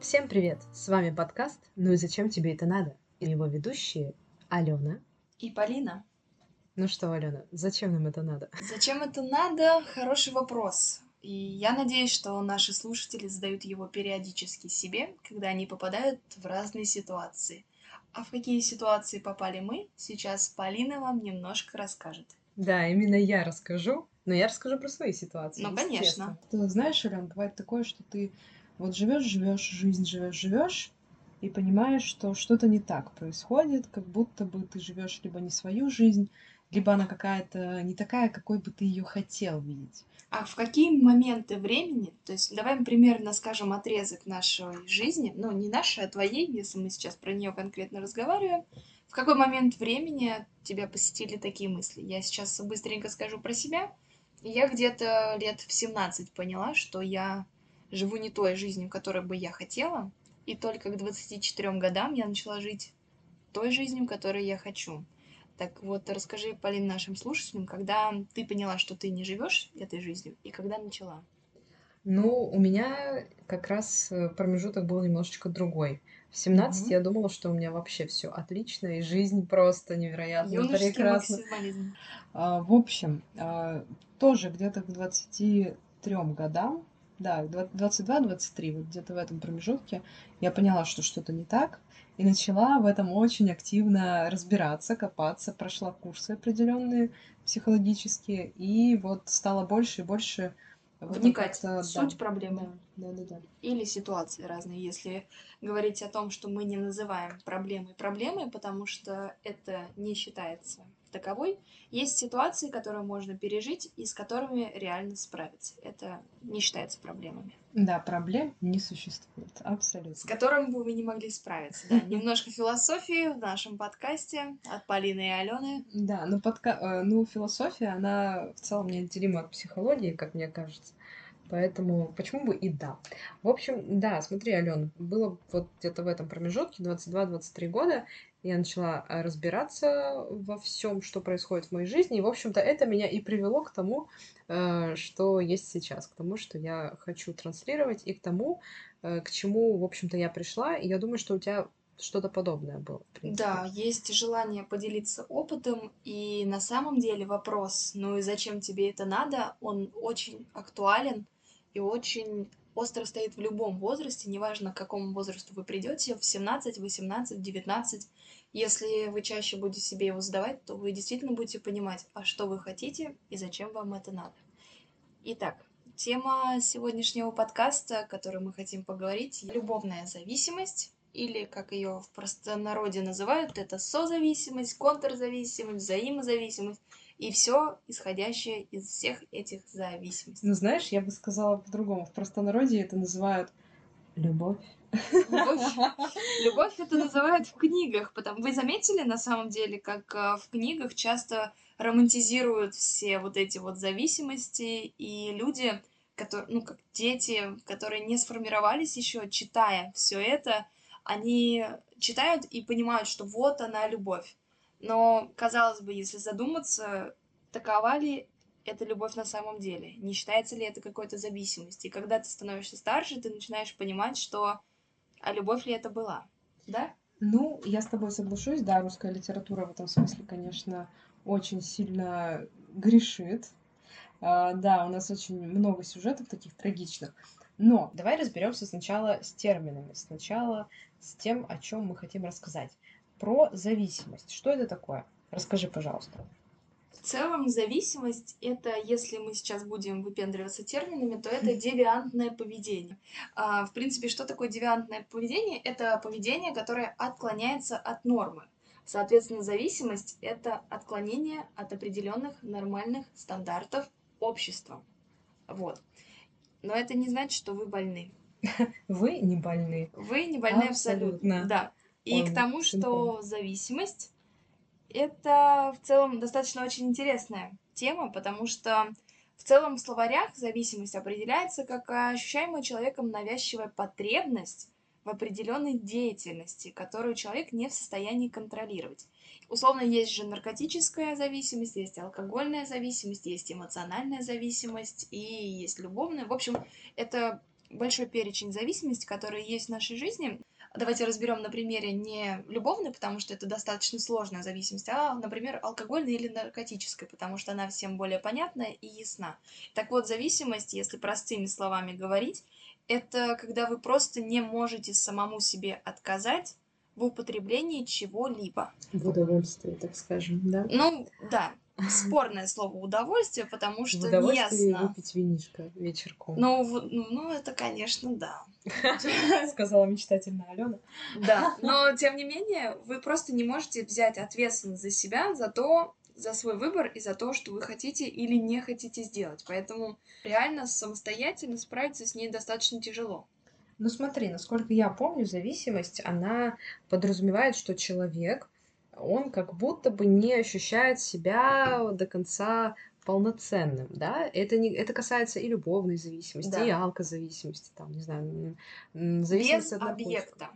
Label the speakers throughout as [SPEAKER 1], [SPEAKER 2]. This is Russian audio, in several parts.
[SPEAKER 1] Всем привет! С вами подкаст «Ну и зачем тебе это надо?» и его ведущие Алена.
[SPEAKER 2] И Полина.
[SPEAKER 1] Ну что, Алена, зачем нам это надо?
[SPEAKER 2] Зачем это надо? Хороший вопрос. И я надеюсь, что наши слушатели задают его периодически себе, когда они попадают в разные ситуации. А в какие ситуации попали мы, сейчас Полина вам немножко расскажет.
[SPEAKER 1] Да, именно я расскажу, но я расскажу про свои ситуации.
[SPEAKER 2] Ну, конечно.
[SPEAKER 3] Ты знаешь, Ален, бывает такое, что ты вот живешь, живешь, жизнь живешь, живешь, и понимаешь, что что-то не так происходит, как будто бы ты живешь либо не свою жизнь, либо она какая-то не такая, какой бы ты ее хотел видеть.
[SPEAKER 2] А в какие моменты времени, то есть давай примерно скажем отрезок нашей жизни, ну не нашей, а твоей, если мы сейчас про нее конкретно разговариваем, в какой момент времени тебя посетили такие мысли? Я сейчас быстренько скажу про себя. Я где-то лет в 17 поняла, что я живу не той жизнью, которой бы я хотела, и только к 24 годам я начала жить той жизнью, которой я хочу. Так вот, расскажи, Полин, нашим слушателям, когда ты поняла, что ты не живешь этой жизнью, и когда начала?
[SPEAKER 1] Ну, у меня как раз э, промежуток был немножечко другой. В 17
[SPEAKER 2] Мгм.
[SPEAKER 1] я думала, что у меня вообще все отлично, и жизнь просто невероятно
[SPEAKER 2] Юношеский
[SPEAKER 1] прекрасна.
[SPEAKER 3] А, в общем, а, тоже где-то к 23 годам, да, 22-23, вот где-то в этом промежутке, я поняла, что что-то не так, и начала в этом очень активно разбираться, копаться, прошла курсы определенные психологические, и вот стало больше и больше в этом
[SPEAKER 2] Вникать
[SPEAKER 3] как-то,
[SPEAKER 2] в суть проблемы.
[SPEAKER 3] Да, да, да, да.
[SPEAKER 2] или ситуации разные, если говорить о том, что мы не называем проблемой проблемой, потому что это не считается таковой. Есть ситуации, которые можно пережить и с которыми реально справиться. Это не считается проблемами.
[SPEAKER 3] Да, проблем не существует,
[SPEAKER 2] С
[SPEAKER 3] абсолютно.
[SPEAKER 2] которыми бы вы не могли справиться. Да. Немножко философии в нашем подкасте от Полины и Алены.
[SPEAKER 1] Да, ну, подка... э, ну, философия, она в целом неотделима от психологии, как мне кажется. Поэтому почему бы и да. В общем, да, смотри, Ален, было вот где-то в этом промежутке, 22-23 года, я начала э, разбираться во всем, что происходит в моей жизни. И, в общем-то, это меня и привело к тому, э, что есть сейчас, к тому, что я хочу транслировать, и к тому, э, к чему, в общем-то, я пришла. И я думаю, что у тебя что-то подобное было.
[SPEAKER 2] Да, есть желание поделиться опытом, и на самом деле вопрос, ну и зачем тебе это надо, он очень актуален и очень остро стоит в любом возрасте, неважно, к какому возрасту вы придете, в 17, 18, 19. Если вы чаще будете себе его задавать, то вы действительно будете понимать, а что вы хотите и зачем вам это надо. Итак, тема сегодняшнего подкаста, о которой мы хотим поговорить, любовная зависимость или, как ее в простонародье называют, это созависимость, контрзависимость, взаимозависимость и все исходящее из всех этих зависимостей.
[SPEAKER 3] Ну, знаешь, я бы сказала по-другому. В простонародье это называют любовь.
[SPEAKER 2] Любовь, любовь это называют в книгах, потому вы заметили на самом деле, как э, в книгах часто романтизируют все вот эти вот зависимости, и люди, которые, ну, как дети, которые не сформировались еще, читая все это, они читают и понимают, что вот она любовь. Но, казалось бы, если задуматься, такова ли эта любовь на самом деле? Не считается ли это какой-то зависимостью? И когда ты становишься старше, ты начинаешь понимать, что а любовь ли это была? Да?
[SPEAKER 3] Ну, я с тобой соглашусь, да, русская литература в этом смысле, конечно, очень сильно грешит. А, да, у нас очень много сюжетов таких трагичных. Но
[SPEAKER 1] Давай разберемся сначала с терминами, сначала с тем, о чем мы хотим рассказать. Про зависимость. Что это такое? Расскажи, пожалуйста.
[SPEAKER 2] В целом, зависимость — это, если мы сейчас будем выпендриваться терминами, то это девиантное поведение. А, в принципе, что такое девиантное поведение? Это поведение, которое отклоняется от нормы. Соответственно, зависимость — это отклонение от определенных нормальных стандартов общества. Вот. Но это не значит, что вы больны.
[SPEAKER 1] Вы не больны.
[SPEAKER 2] Вы не больны абсолютно.
[SPEAKER 1] Абсолютно.
[SPEAKER 2] Да. И к тому, что зависимость это в целом достаточно очень интересная тема, потому что в целом в словарях зависимость определяется как ощущаемая человеком навязчивая потребность в определенной деятельности, которую человек не в состоянии контролировать. Условно, есть же наркотическая зависимость, есть алкогольная зависимость, есть эмоциональная зависимость и есть любовная. В общем, это большой перечень зависимостей, которые есть в нашей жизни. Давайте разберем на примере не любовной, потому что это достаточно сложная зависимость, а, например, алкогольной или наркотической, потому что она всем более понятна и ясна. Так вот, зависимость, если простыми словами говорить, это когда вы просто не можете самому себе отказать в употреблении чего-либо.
[SPEAKER 1] В удовольствии, так скажем, да?
[SPEAKER 2] Ну, да, спорное слово удовольствие, потому
[SPEAKER 1] В
[SPEAKER 2] что
[SPEAKER 1] удовольствии
[SPEAKER 2] неясно.
[SPEAKER 1] выпить винишко вечерком.
[SPEAKER 2] Ну, в- ну, ну, это, конечно, да.
[SPEAKER 1] Сказала мечтательная Алена.
[SPEAKER 2] Да, но тем не менее, вы просто не можете взять ответственность за себя, за то, за свой выбор и за то, что вы хотите или не хотите сделать. Поэтому реально самостоятельно справиться с ней достаточно тяжело.
[SPEAKER 1] Ну смотри, насколько я помню, зависимость, она подразумевает, что человек, он как будто бы не ощущает себя до конца полноценным, да? Это, не, это касается и любовной зависимости,
[SPEAKER 2] Да.
[SPEAKER 1] и алкозависимости, там, не знаю, м,
[SPEAKER 2] Без
[SPEAKER 1] зависимости от наркотиков.
[SPEAKER 2] объекта.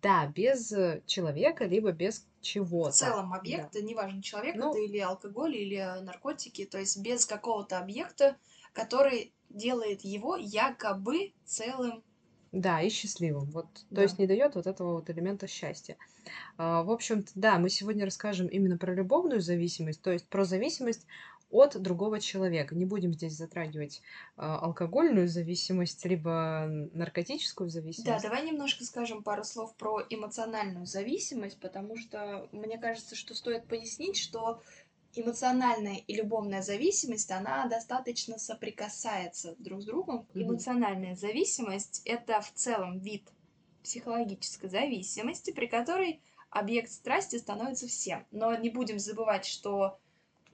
[SPEAKER 1] Да, без э, человека, либо без чего-то.
[SPEAKER 2] В целом
[SPEAKER 1] да.
[SPEAKER 2] объекта, неважно, человек
[SPEAKER 1] Ну-
[SPEAKER 2] это или алкоголь, или наркотики, то есть без какого-то объекта, который делает его якобы целым.
[SPEAKER 1] Да, и счастливым. Вот, то
[SPEAKER 2] Да.
[SPEAKER 1] есть не дает вот этого вот элемента счастья. А, В общем-то, да, мы сегодня расскажем именно про любовную зависимость, то есть про зависимость от другого человека. Не будем здесь затрагивать а, алкогольную зависимость, либо наркотическую
[SPEAKER 2] Да,
[SPEAKER 1] зависимость.
[SPEAKER 2] давай немножко скажем пару слов про эмоциональную зависимость, потому что мне кажется, что стоит пояснить, что эмоциональная и любовная зависимость, она достаточно соприкасается друг с другом. Эмоциональная зависимость — это в целом вид психологической зависимости, при которой объект страсти становится всем. Но не будем забывать, что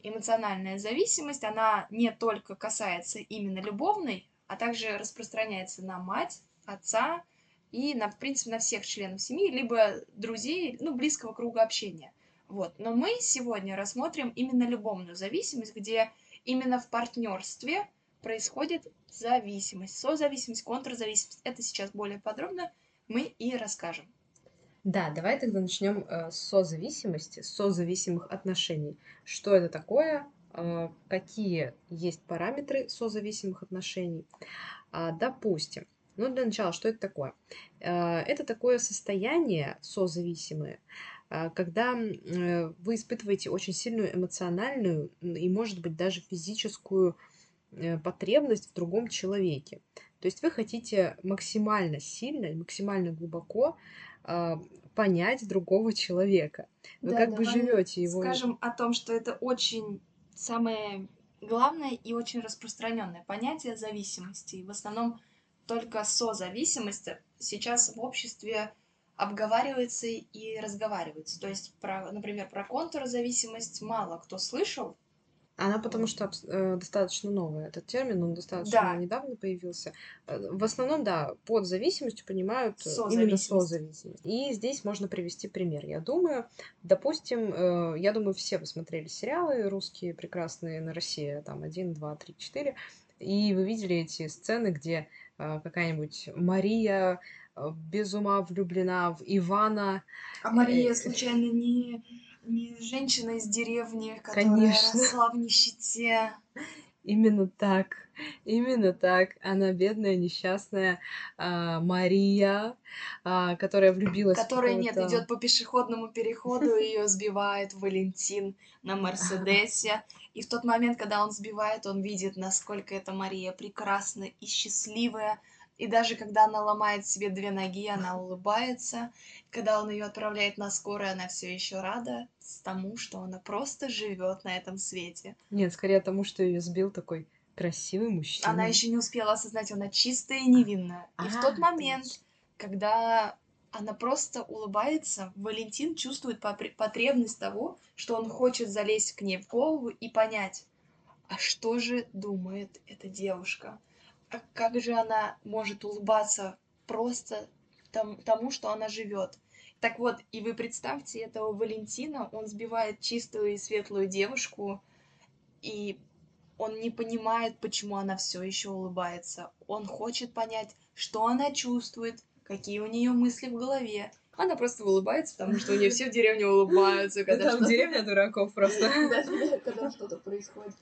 [SPEAKER 2] эмоциональная зависимость, она не только касается именно любовной, а также распространяется на мать, отца и, на, в принципе, на всех членов семьи, либо друзей, ну, близкого круга общения. Вот. Но мы сегодня рассмотрим именно любовную зависимость, где именно в партнерстве происходит зависимость, созависимость, контрзависимость. Это сейчас более подробно мы и расскажем.
[SPEAKER 1] Да, давай тогда начнем э, с созависимости, созависимых отношений. Что это такое? э, Какие есть параметры созависимых отношений? А, Допустим, ну для начала, что это такое? Э, Это такое состояние созависимое, когда м, э, вы испытываете очень сильную эмоциональную и, может быть, даже физическую э, потребность в другом человеке. То есть вы хотите максимально сильно и максимально глубоко а, понять другого человека. Вы
[SPEAKER 2] Да,
[SPEAKER 1] как бы живете его.
[SPEAKER 2] Скажем о том, что это очень самое главное и очень распространенное понятие зависимости. И в основном только созависимость сейчас в обществе обговаривается и разговаривается. То есть, про, например, про контрзависимость мало кто слышал.
[SPEAKER 1] Она потому что э, достаточно новая. Этот термин, он достаточно
[SPEAKER 2] Да.
[SPEAKER 1] недавно появился. Э, В основном, да, под зависимостью понимают э, именно
[SPEAKER 2] Созависимость.
[SPEAKER 1] созависимость. И здесь можно привести пример. Я думаю, допустим, э, я думаю, все вы смотрели сериалы русские прекрасные на России, там, один, два, три, четыре. И вы видели эти сцены, где э, какая-нибудь Мария без ума влюблена в Ивана.
[SPEAKER 2] А Мария,
[SPEAKER 1] Э,
[SPEAKER 2] случайно, не, не женщина из деревни, которая
[SPEAKER 1] Конечно.
[SPEAKER 2] росла в нищете.
[SPEAKER 1] Именно так, именно так. Она бедная, несчастная а, Мария, а, которая влюбилась в
[SPEAKER 2] Которая нет,
[SPEAKER 1] какого-то-
[SPEAKER 2] идет по пешеходному переходу, ее сбивает Валентин на Мерседесе. И в тот момент, когда он сбивает, он видит, насколько эта Мария прекрасна и счастливая. И даже когда она ломает себе две ноги, она улыбается. Когда он ее отправляет на скорую, она все еще рада тому, что она просто живет на этом свете.
[SPEAKER 1] Нет, скорее тому, что ее сбил такой красивый мужчина.
[SPEAKER 2] Она еще не успела осознать, она чистая и невинная. И в
[SPEAKER 1] А,
[SPEAKER 2] тот момент,
[SPEAKER 1] точно.
[SPEAKER 2] когда она просто улыбается, Валентин чувствует потребность того, что он хочет залезть к ней в голову и понять, а что же думает эта девушка? А как же она может улыбаться просто том- тому, что она живет? Так вот, и вы представьте этого Валентина, он сбивает чистую и светлую девушку, и он не понимает, почему она все еще улыбается. Он хочет понять, что она чувствует, какие у нее мысли в голове. Она просто улыбается, потому что у нее все в деревне улыбаются, когда
[SPEAKER 1] Там деревня дураков просто.
[SPEAKER 2] Да, когда что-то происходит.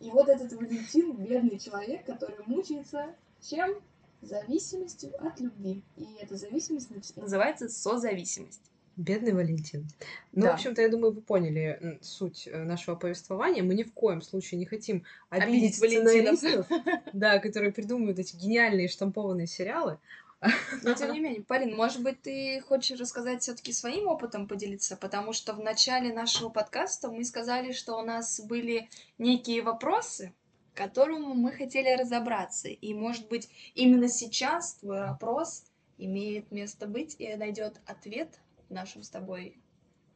[SPEAKER 2] И вот этот Валентин, бедный человек, который мучается чем? зависимостью от любви. И эта зависимость называется созависимость.
[SPEAKER 1] Бедный Валентин. Ну,
[SPEAKER 2] Да.
[SPEAKER 1] в общем-то, я думаю, вы поняли суть э, нашего повествования. Мы ни в коем случае не хотим обидеть,
[SPEAKER 2] Обидеть
[SPEAKER 1] сценаристов, да, которые придумывают эти гениальные штампованные сериалы.
[SPEAKER 2] Но тем не менее, Полин, может быть, ты хочешь рассказать все-таки своим опытом поделиться, потому что в начале нашего подкаста мы сказали, что у нас были некие вопросы, к которым мы хотели разобраться. И, может быть, именно сейчас твой вопрос имеет место быть и найдет ответ в нашем с тобой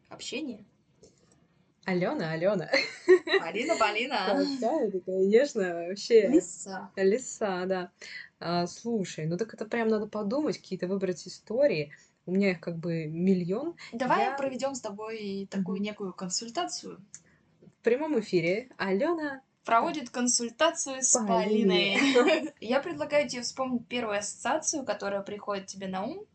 [SPEAKER 2] общении.
[SPEAKER 1] Алена, Алена.
[SPEAKER 2] Полина, Полина.
[SPEAKER 1] Конечно, вообще.
[SPEAKER 2] Лиса.
[SPEAKER 1] Лиса, да. А, слушай, ну так это прям надо подумать, какие-то выбрать истории. У меня их как бы миллион.
[SPEAKER 2] Давай
[SPEAKER 1] Я-
[SPEAKER 2] проведем с тобой такую
[SPEAKER 1] Мгм.
[SPEAKER 2] некую консультацию.
[SPEAKER 1] В прямом эфире Алена
[SPEAKER 2] Проводит консультацию с
[SPEAKER 1] Полиной.
[SPEAKER 2] Полиной. Я предлагаю тебе вспомнить первую ассоциацию, которая приходит тебе на ум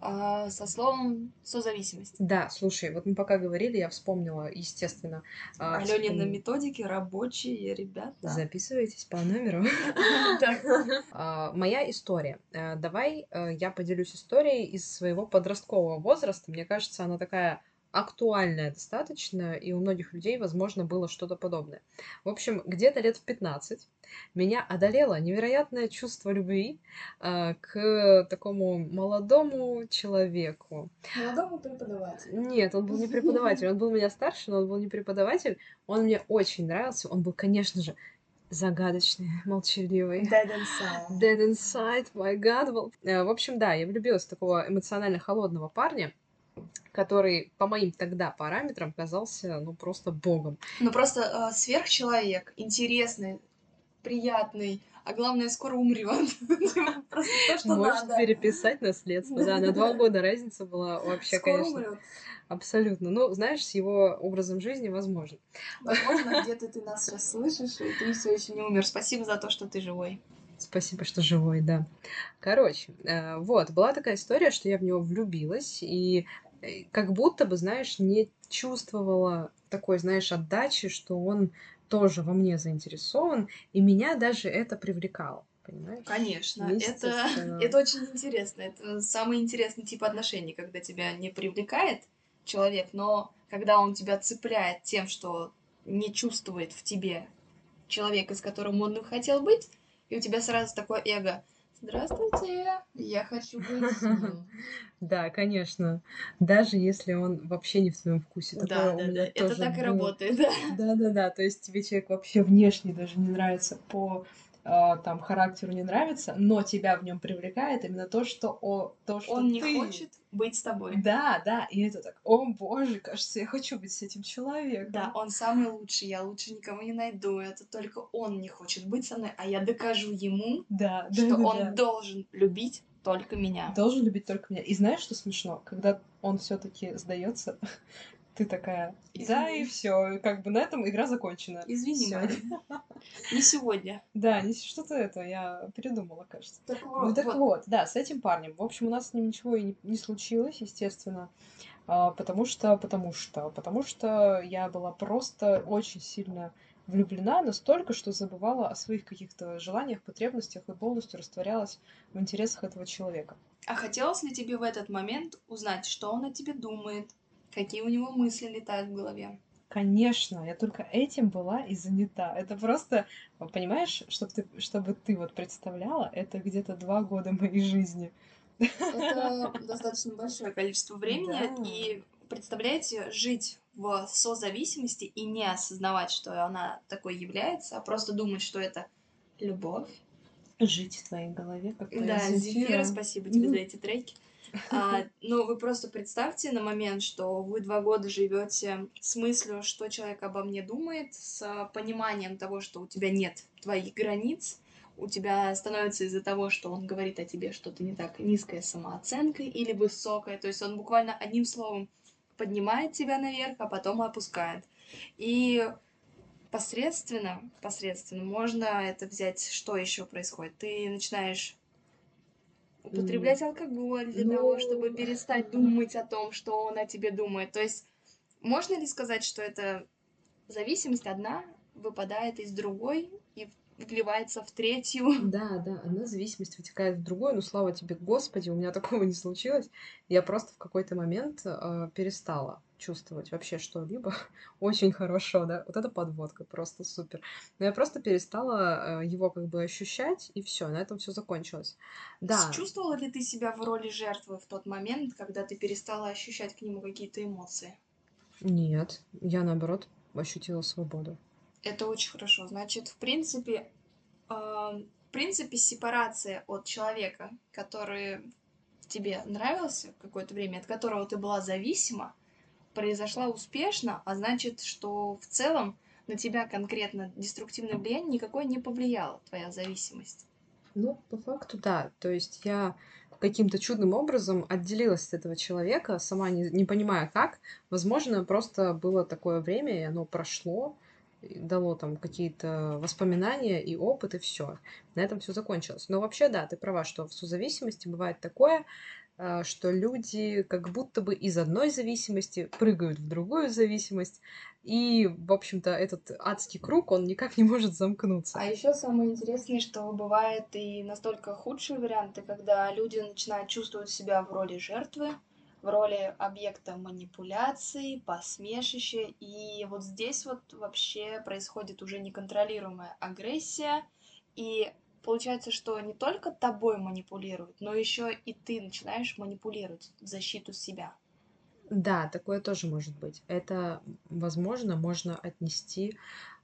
[SPEAKER 2] со словом созависимость.
[SPEAKER 1] Да, слушай, вот мы пока говорили, я вспомнила, естественно. а,
[SPEAKER 2] Аленина
[SPEAKER 1] вспом-
[SPEAKER 2] методики рабочие ребята.
[SPEAKER 1] Записывайтесь по номеру.
[SPEAKER 2] Так.
[SPEAKER 1] А, Моя история. Э, Давай э, я поделюсь историей из своего подросткового возраста. Мне кажется, она такая актуальная достаточно, и у многих людей, возможно, было что-то подобное. В общем, где-то лет в 15 меня одолело невероятное чувство любви э, к такому молодому человеку.
[SPEAKER 2] Молодому преподавателю.
[SPEAKER 1] Нет, он был не преподаватель, он был меня старше, но он был не преподаватель. Он мне очень нравился. Он был, конечно же, загадочный, молчаливый.
[SPEAKER 2] Dead inside.
[SPEAKER 1] Dead inside, my god. Э, В общем, да, я влюбилась в такого эмоционально холодного парня, который по моим тогда параметрам казался, ну, просто богом.
[SPEAKER 2] Ну просто э, сверхчеловек, интересный, приятный, а главное, скоро умрет. Просто то, что
[SPEAKER 1] Может
[SPEAKER 2] надо.
[SPEAKER 1] переписать наследство. Да, на два года разница была вообще,
[SPEAKER 2] Скоро
[SPEAKER 1] конечно,
[SPEAKER 2] умрет.
[SPEAKER 1] абсолютно. Ну, знаешь, с его образом жизни возможно.
[SPEAKER 2] Возможно, где-то ты нас сейчас слышишь, и ты все еще не умер. Спасибо за то, что ты живой.
[SPEAKER 1] Спасибо, что живой, да. Короче, э, вот, была такая история, что я в него влюбилась, и э, как будто бы, знаешь, не чувствовала такой, знаешь, отдачи, что он тоже во мне заинтересован, и меня даже это привлекало, понимаешь?
[SPEAKER 2] Конечно, это, это очень интересно. Это самый интересный тип отношений, когда тебя не привлекает человек, но когда он тебя цепляет тем, что не чувствует в тебе человека, с которым он хотел быть, и у тебя сразу такое эго. Здравствуйте, я хочу быть с ним.
[SPEAKER 1] Да, конечно. Даже если он вообще не в твоем вкусе.
[SPEAKER 2] Да, да, да. Это так и работает, да.
[SPEAKER 3] Да-да-да, то есть тебе человек вообще внешне даже не нравится по там характеру не нравится, но тебя в нем привлекает именно то, что о, то, что
[SPEAKER 2] Он не
[SPEAKER 3] ты.
[SPEAKER 2] хочет быть с тобой.
[SPEAKER 3] Да, да, и это так, о боже, кажется, я хочу быть с этим человеком.
[SPEAKER 2] Да, он самый лучший, я лучше никого не найду. Это только он не хочет быть со мной, а я докажу ему,
[SPEAKER 3] да, да,
[SPEAKER 2] что
[SPEAKER 3] да,
[SPEAKER 2] он
[SPEAKER 3] да.
[SPEAKER 2] должен любить только меня.
[SPEAKER 3] должен любить только меня. И знаешь, что смешно? Когда он все-таки сдается, ты такая, да,
[SPEAKER 2] Извини.
[SPEAKER 3] и все, как бы на этом игра закончена.
[SPEAKER 2] Извини,
[SPEAKER 3] Всё.
[SPEAKER 2] Не сегодня.
[SPEAKER 3] Да, не что-то это, я передумала, кажется.
[SPEAKER 2] Так
[SPEAKER 3] Ну так вот, да, с этим парнем. В общем, у нас с ним ничего и не, не случилось, естественно. а, потому что, потому что, потому что я была просто очень сильно влюблена настолько, что забывала о своих каких-то желаниях, потребностях и полностью растворялась в интересах этого человека.
[SPEAKER 2] А хотелось ли тебе в этот момент узнать, что он о тебе думает, какие у него мысли летают в голове?
[SPEAKER 3] Конечно, я только этим была и занята. Это просто, понимаешь, чтобы ты, чтобы ты вот представляла, это где-то два года моей жизни.
[SPEAKER 2] Это достаточно большое количество времени,
[SPEAKER 3] Да.
[SPEAKER 2] и представляете, жить в созависимости и не осознавать, что она такой является, а просто думать, что это любовь.
[SPEAKER 3] Жить в твоей голове, как
[SPEAKER 2] Да, Зефира, спасибо тебе за эти треки. А, ну, вы просто представьте на момент, что вы два года живете с мыслью, что человек обо мне думает, с пониманием того, что у тебя нет твоих границ, у тебя становится из-за того, что он говорит о тебе что-то не так, низкая самооценка или высокая, то есть он буквально одним словом поднимает тебя наверх, а потом опускает. И посредственно, посредственно можно это взять, что еще происходит. Ты начинаешь употреблять алкоголь для
[SPEAKER 1] Ну,
[SPEAKER 2] того, чтобы перестать думать о том, что он о тебе думает. То есть можно ли сказать, что эта зависимость одна выпадает из другой, и вливается в третью.
[SPEAKER 1] Да, да, одна зависимость вытекает в другую, но слава тебе, Господи, у меня такого не случилось. Я просто в какой-то момент э, перестала чувствовать вообще что-либо. Очень хорошо, да, вот эта подводка просто супер. Но я просто перестала э, его как бы ощущать, и все, на этом все закончилось. Да,
[SPEAKER 2] Чувствовала ли ты себя в роли жертвы в тот момент, когда ты перестала ощущать к нему какие-то эмоции?
[SPEAKER 1] нет, я наоборот ощутила свободу.
[SPEAKER 2] Это очень хорошо. Значит, в принципе, а, в принципе, сепарация от человека, который тебе нравился какое-то время, от которого ты была зависима, произошла успешно, а значит, что в целом на тебя конкретно деструктивное влияние никакое не повлияло, твоя зависимость.
[SPEAKER 1] Ну, по факту, да. То есть я каким-то чудным образом отделилась от этого человека, сама не, не понимая как. Возможно, просто было такое время, и оно прошло, и дало там какие-то воспоминания и опыт, и все. На этом все закончилось. Но вообще, да, ты права, что в созависимости бывает такое, что люди как будто бы из одной зависимости прыгают в другую зависимость, и, в общем-то, этот адский круг, он никак не может замкнуться.
[SPEAKER 2] А еще самое интересное, что бывает и настолько худшие варианты, когда люди начинают чувствовать себя в роли жертвы, в роли объекта манипуляций, посмешища. И вот здесь вот вообще происходит уже неконтролируемая агрессия. И получается, что не только тобой манипулируют, но еще и ты начинаешь манипулировать в защиту себя.
[SPEAKER 1] Да, такое тоже может быть. Это, возможно, можно отнести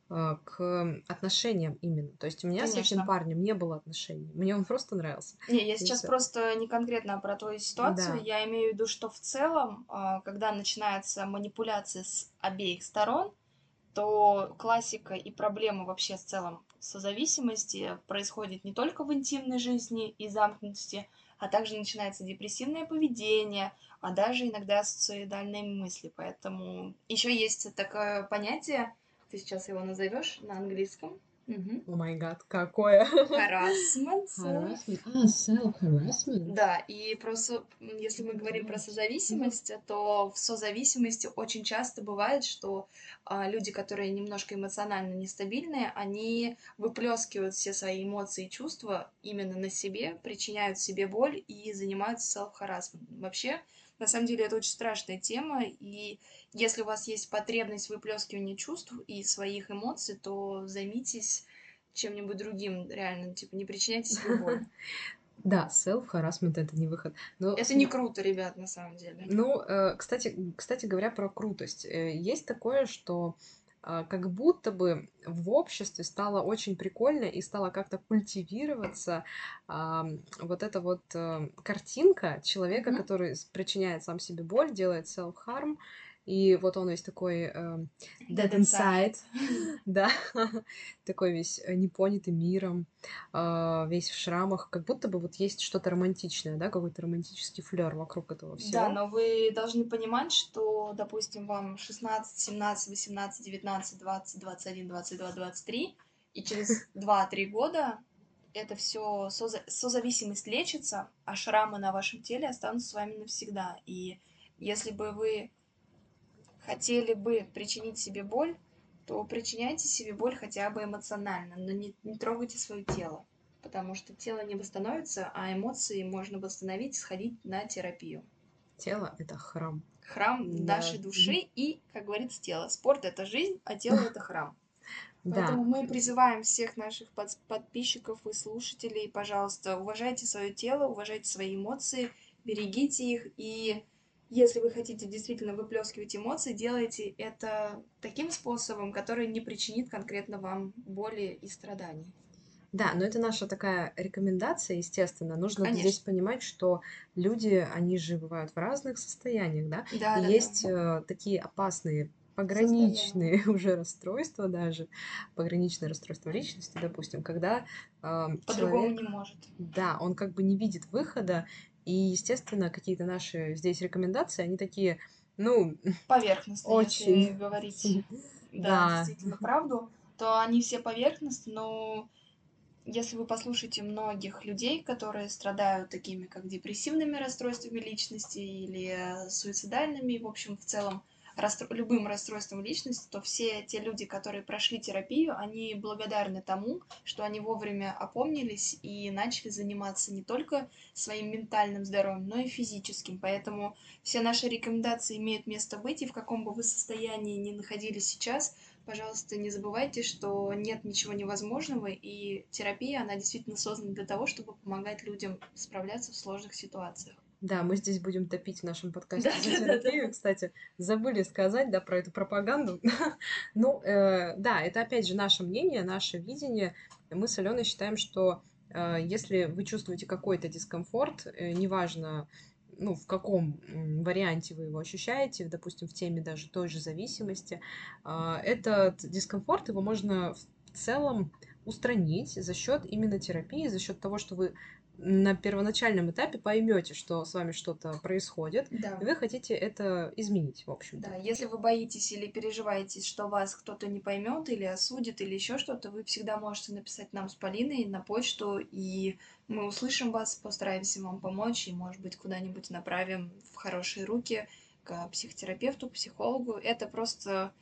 [SPEAKER 1] а, к отношениям именно. То есть у меня с этим
[SPEAKER 2] Конечно.
[SPEAKER 1] парнем не было отношений. Мне он просто нравился.
[SPEAKER 2] Не, я сейчас
[SPEAKER 1] всё.
[SPEAKER 2] просто не конкретно про твою ситуацию.
[SPEAKER 1] Да.
[SPEAKER 2] Я имею в виду, что в целом, а, когда начинается манипуляция с обеих сторон, то классика и проблема вообще в целом созависимости происходит не только в интимной жизни и замкнутости, а также начинается депрессивное поведение, а даже иногда суицидальные мысли. Поэтому еще есть такое понятие, ты сейчас его назовешь на английском. Мгм.
[SPEAKER 1] О май гад, какое!
[SPEAKER 2] Harassment.
[SPEAKER 1] Harassment. А, self-harassment.
[SPEAKER 2] Да, и просто, если мы говорим про созависимость, то в созависимости очень часто бывает, что а, люди, которые немножко эмоционально нестабильные, они выплескивают все свои эмоции и чувства именно на себе, причиняют себе боль и занимаются self-harassment. Вообще, на самом деле, это очень страшная тема, и если у вас есть потребность выплескивания чувств и своих эмоций, то займитесь чем-нибудь другим, реально, типа, не причиняйте себе боль.
[SPEAKER 1] Да, self-harassment это не выход. Но
[SPEAKER 2] Это не круто, ребят, на самом деле.
[SPEAKER 1] Ну, э, кстати, кстати говоря, про крутость. Э, Есть такое, что как будто бы в обществе стало очень прикольно и стало как-то культивироваться ам, вот эта вот э, картинка человека,
[SPEAKER 2] Мгм.
[SPEAKER 1] который причиняет сам себе боль, делает self-harm, и вот он весь такой э, dead inside, да, такой весь э, непонятый миром, а, весь в шрамах, как будто бы вот есть что-то романтичное, да, какой-то романтический флер вокруг этого всего.
[SPEAKER 2] Да, но вы должны понимать, что, допустим, вам 16, 17, 18, 19, 20, 21, 22, 23, и через 2-3 года это все созависимость лечится, а шрамы на вашем теле останутся с вами навсегда. И если бы вы хотели бы причинить себе боль, то причиняйте себе боль хотя бы эмоционально, но не, не трогайте свое тело, потому что тело не восстановится, а эмоции можно восстановить, сходить на терапию.
[SPEAKER 1] Тело — это храм.
[SPEAKER 2] Храм
[SPEAKER 1] Да.
[SPEAKER 2] нашей души и, как говорится, тело. Спорт это жизнь, а тело это храм. Поэтому
[SPEAKER 1] Да,
[SPEAKER 2] мы призываем всех наших под- подписчиков и слушателей, пожалуйста, уважайте свое тело, уважайте свои эмоции, берегите их и если вы хотите действительно выплескивать эмоции, делайте это таким способом, который не причинит конкретно вам боли и страданий.
[SPEAKER 1] да, но это наша такая рекомендация, естественно. Нужно
[SPEAKER 2] Конечно.
[SPEAKER 1] здесь понимать, что люди, они же бывают в разных состояниях, да,
[SPEAKER 2] Да,
[SPEAKER 1] и
[SPEAKER 2] да,
[SPEAKER 1] есть
[SPEAKER 2] да.
[SPEAKER 1] э, такие опасные пограничные уже расстройства даже, пограничное расстройство личности, допустим, когда э,
[SPEAKER 2] По-другому
[SPEAKER 1] человек,
[SPEAKER 2] не может.
[SPEAKER 1] да, он как бы не видит выхода, и, естественно, какие-то наши здесь рекомендации, они такие, ну,
[SPEAKER 2] Поверхностно, если
[SPEAKER 1] Очень.
[SPEAKER 2] говорить да, действительно правду, то они все поверхностны, но если вы послушаете многих людей, которые страдают такими, как депрессивными расстройствами личности или суицидальными, в общем, в целом расстрой- любым расстройством личности, то все те люди, которые прошли терапию, они благодарны тому, что они вовремя опомнились и начали заниматься не только своим ментальным здоровьем, но и физическим. Поэтому все наши рекомендации имеют место быть, и в каком бы вы состоянии ни находились сейчас, пожалуйста, не забывайте, что нет ничего невозможного, и терапия, она действительно создана для того, чтобы помогать людям справляться в сложных ситуациях.
[SPEAKER 1] Да, мы здесь будем топить в нашем подкасте за терапию. Кстати, забыли сказать, да, про эту пропаганду. Ну, э, да, это опять же наше мнение, наше видение. Мы с Аленой считаем, что э, если вы чувствуете какой-то дискомфорт, э, неважно, ну, в каком варианте вы его ощущаете, допустим, в теме даже той же зависимости, этот дискомфорт его можно в целом устранить за счет именно терапии, за счет того, что вы на первоначальном этапе поймете, что с вами что-то происходит,
[SPEAKER 2] Да.
[SPEAKER 1] и вы хотите это изменить, в общем-то.
[SPEAKER 2] Да, если вы боитесь или переживаете, что вас кто-то не поймет или осудит или еще что-то, вы всегда можете написать нам с Полиной на почту, и мы услышим вас, постараемся вам помочь и, может быть, куда-нибудь направим в хорошие руки к психотерапевту, психологу. Это просто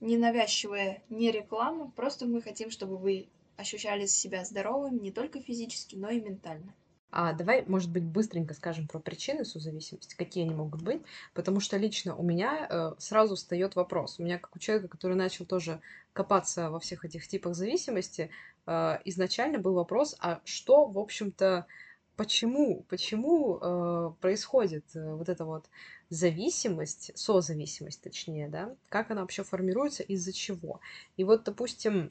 [SPEAKER 2] ненавязчивая не реклама, просто мы хотим, чтобы вы ощущали себя здоровым не только физически, но и ментально.
[SPEAKER 1] А давай, может быть, быстренько скажем про причины созависимости, какие они могут быть, потому что лично у меня э, сразу встает вопрос. У меня, как у человека, который начал тоже копаться во всех этих типах зависимости, э, изначально был вопрос, а что, в общем-то, почему, почему э, происходит э, вот эта вот зависимость, созависимость, точнее, да, как она вообще формируется, из-за чего. И вот, допустим,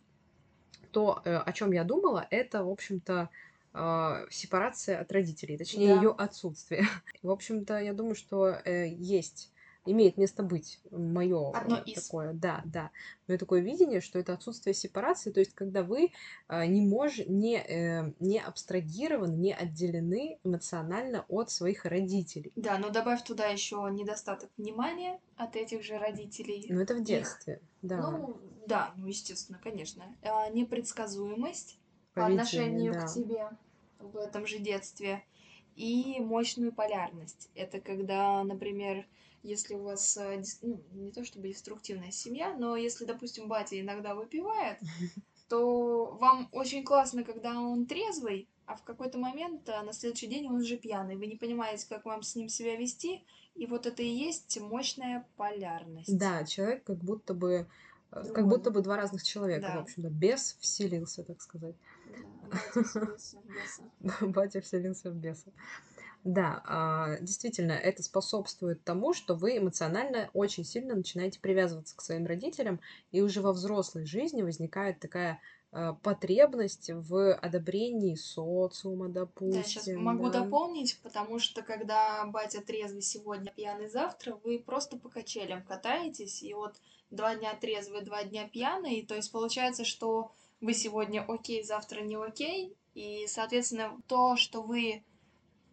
[SPEAKER 1] то, э, о чем я думала, это, в общем-то, э, сепарация от родителей, точнее,
[SPEAKER 2] Да.
[SPEAKER 1] ее отсутствие. В общем-то, я думаю, что э, есть, имеет место быть мое такое, да, да, мое такое видение, что это отсутствие сепарации, то есть когда вы э, не мож, не, э, не абстрагированы, не отделены эмоционально от своих родителей.
[SPEAKER 2] Да, но добавь туда еще недостаток внимания от этих же родителей.
[SPEAKER 1] Но это в
[SPEAKER 2] Их
[SPEAKER 1] детстве, да,
[SPEAKER 2] Ну, да, ну, естественно, конечно. А, непредсказуемость по отношению
[SPEAKER 1] да.
[SPEAKER 2] к тебе в этом же детстве. И мощную полярность. Это когда, например, если у вас, дес- ну, не то чтобы деструктивная семья, но если, допустим, батя иногда выпивает, то вам очень классно, когда он трезвый, а в какой-то момент а, на следующий день он уже пьяный. Вы не понимаете, как вам с ним себя вести, и вот это и есть мощная полярность.
[SPEAKER 1] Да, человек как будто бы, э, как
[SPEAKER 2] Другой.
[SPEAKER 1] будто бы два разных человека,
[SPEAKER 2] Да.
[SPEAKER 1] в общем-то, бес вселился, так сказать.
[SPEAKER 2] Да, батя вселился в беса.
[SPEAKER 1] Да, а, действительно, это способствует тому, что вы эмоционально очень сильно начинаете привязываться к своим родителям, и уже во взрослой жизни возникает такая а, потребность в одобрении социума,
[SPEAKER 2] Да,
[SPEAKER 1] допустим.
[SPEAKER 2] сейчас могу
[SPEAKER 1] да.
[SPEAKER 2] дополнить, потому что когда батя трезвый сегодня, пьяный завтра, вы просто по качелям катаетесь, и вот два дня трезвый, два дня пьяный, то есть получается, что вы сегодня окей, завтра не окей, и, соответственно, то, что вы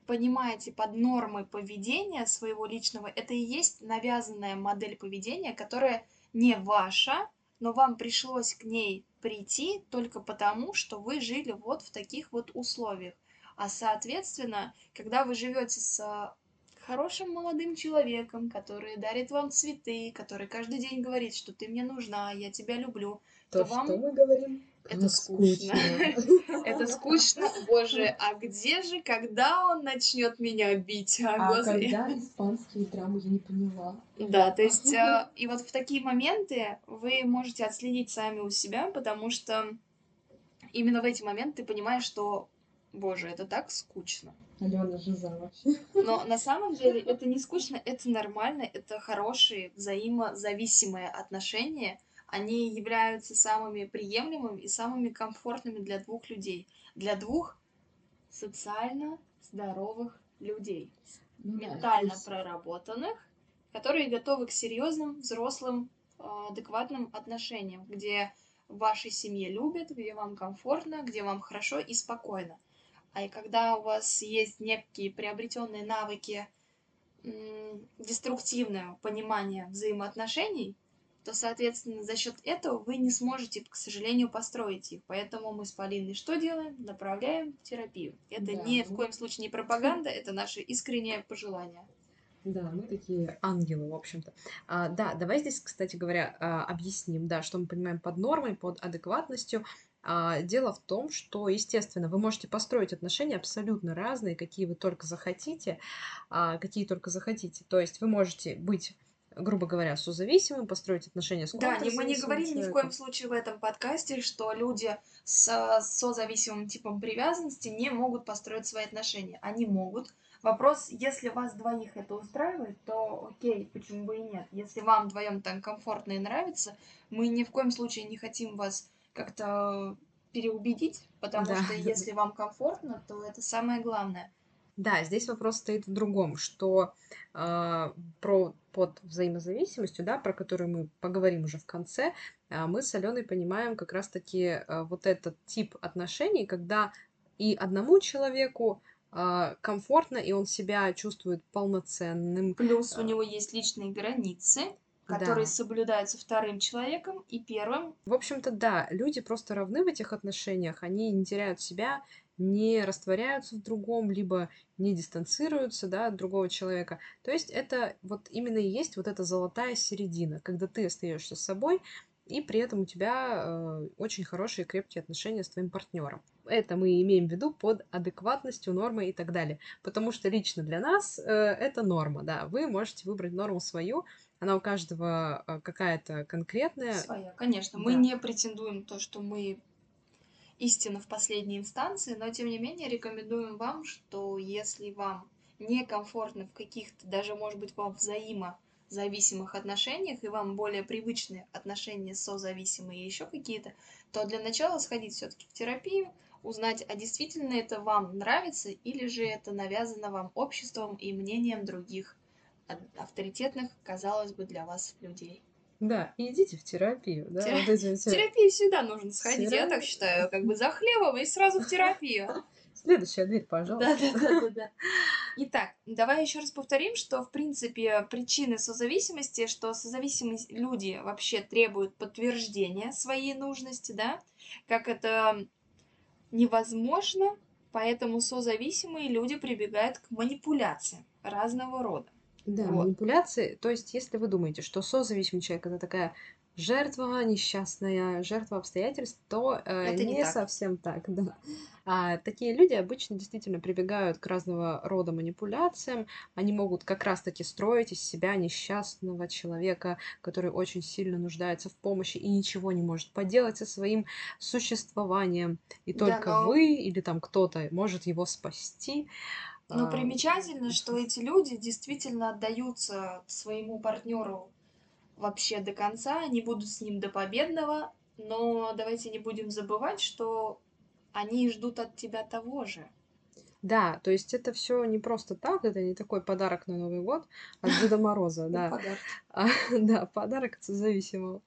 [SPEAKER 2] понимаете под нормой поведения своего личного, это и есть навязанная модель поведения, которая не ваша, но вам пришлось к ней прийти только потому, что вы жили вот в таких вот условиях. А соответственно, когда вы живете с а, хорошим молодым человеком, который дарит вам цветы, который каждый день говорит, что ты мне нужна, я тебя люблю,
[SPEAKER 1] То,
[SPEAKER 2] то вам
[SPEAKER 1] что мы говорим?
[SPEAKER 2] Это скучно. Это скучно. Боже, а где же, когда он начнет меня бить? А,
[SPEAKER 3] А когда испанские драмы, я не поняла.
[SPEAKER 2] Да, то есть, э, и вот в такие моменты вы можете отследить сами у себя, потому что именно в эти моменты ты понимаешь, что, боже, это так скучно.
[SPEAKER 3] Алена Жиза вообще.
[SPEAKER 2] Но на самом деле это не скучно, это нормально, это хорошие взаимозависимые отношения. Они являются самыми приемлемыми и самыми комфортными для двух людей. Для двух социально здоровых людей,
[SPEAKER 3] Ну да,
[SPEAKER 2] ментально
[SPEAKER 3] здесь-
[SPEAKER 2] проработанных, которые готовы к серьезным, взрослым, э, адекватным отношениям, где в вашей семье любят, где вам комфортно, где вам хорошо и спокойно. А и когда у вас есть некие приобретенные навыки м, деструктивного понимания взаимоотношений, то, соответственно, за счет этого вы не сможете, к сожалению, построить их. Поэтому мы с Полиной что делаем? Направляем в терапию. Это
[SPEAKER 3] Да,
[SPEAKER 2] ни в
[SPEAKER 3] ну.
[SPEAKER 2] коем случае не пропаганда, это наше искреннее пожелание.
[SPEAKER 1] Да, мы такие ангелы, в общем-то. А, да, давай здесь, кстати говоря, а, объясним, да, что мы понимаем под нормой, под адекватностью. А, дело в том, что, естественно, вы можете построить отношения абсолютно разные, какие вы только захотите, а, какие только захотите. То есть вы можете быть грубо говоря, созависимым, построить отношения с
[SPEAKER 2] Да, не, мы не
[SPEAKER 1] контрзависимым
[SPEAKER 2] говорим ни в
[SPEAKER 1] человеком.
[SPEAKER 2] коем случае в этом подкасте, что люди с созависимым типом привязанности не могут построить свои отношения. Они могут. Вопрос, если вас двоих это устраивает, то окей, почему бы и нет. Если вам вдвоем там комфортно и нравится, мы ни в коем случае не хотим вас как-то переубедить, потому
[SPEAKER 1] Да.
[SPEAKER 2] что если вам комфортно, то это самое главное.
[SPEAKER 1] Да, здесь вопрос стоит в другом, что а, про под взаимозависимостью, да, про которую мы поговорим уже в конце, а, мы с Аленой понимаем как раз-таки а, вот этот тип отношений, когда и одному человеку а, комфортно, и он себя чувствует полноценным.
[SPEAKER 2] Плюс у него есть личные границы,
[SPEAKER 1] Да.
[SPEAKER 2] которые соблюдаются вторым человеком и первым.
[SPEAKER 1] В общем-то, да, люди просто равны в этих отношениях, они не теряют себя, не растворяются в другом, либо не дистанцируются, да, от другого человека. То есть это вот именно и есть вот эта золотая середина, когда ты остаешься с собой, и при этом у тебя э, очень хорошие крепкие отношения с твоим партнером. Это мы имеем в виду под адекватностью, нормой и так далее. Потому что лично для нас э, это норма, да. Вы можете выбрать норму свою, она у каждого э, какая-то конкретная,
[SPEAKER 2] Своя, конечно. Мы
[SPEAKER 1] Да.
[SPEAKER 2] не претендуем то, что мы истина в последней инстанции, но тем не менее рекомендуем вам, что если вам некомфортно в каких-то, даже может быть во взаимозависимых отношениях, и вам более привычны отношения созависимые и еще какие-то, то для начала сходить все-таки в терапию, узнать, а действительно это вам нравится, или же это навязано вам обществом и мнением других авторитетных, казалось бы, для вас людей.
[SPEAKER 1] Да, идите в терапию, да,
[SPEAKER 2] Тера-
[SPEAKER 1] вот эти
[SPEAKER 2] В терапию всегда нужно сходить, я
[SPEAKER 1] Терапия.
[SPEAKER 2] так считаю, как бы за хлебом и сразу в терапию.
[SPEAKER 1] Следующая дверь, пожалуйста.
[SPEAKER 2] Да-да-да-да. Итак, давай еще раз повторим, что, в принципе, причины созависимости, что созависимые люди вообще требуют подтверждения своей нужности, да, как это невозможно, поэтому созависимые люди прибегают к манипуляциям разного рода.
[SPEAKER 1] Да,
[SPEAKER 2] Вот.
[SPEAKER 1] манипуляции. То есть, если вы думаете, что созависимый человек это такая жертва несчастная, жертва обстоятельств, то э,
[SPEAKER 2] Это не
[SPEAKER 1] не
[SPEAKER 2] так.
[SPEAKER 1] совсем так, да. А, такие люди обычно действительно прибегают к разного рода манипуляциям. Они могут как раз-таки строить из себя несчастного человека, который очень сильно нуждается в помощи и ничего не может поделать со своим существованием. И
[SPEAKER 2] Да,
[SPEAKER 1] только
[SPEAKER 2] но-
[SPEAKER 1] вы или там кто-то может его спасти.
[SPEAKER 2] Но
[SPEAKER 1] А,
[SPEAKER 2] примечательно, что эти люди действительно отдаются своему партнеру вообще до конца, они будут с ним до победного, но давайте не будем забывать, что они ждут от тебя того же.
[SPEAKER 1] Да, то есть это все не просто так, это не такой подарок на Новый год от Деда Мороза, да.
[SPEAKER 2] Подарки.
[SPEAKER 1] А, да, подарок от зависимого.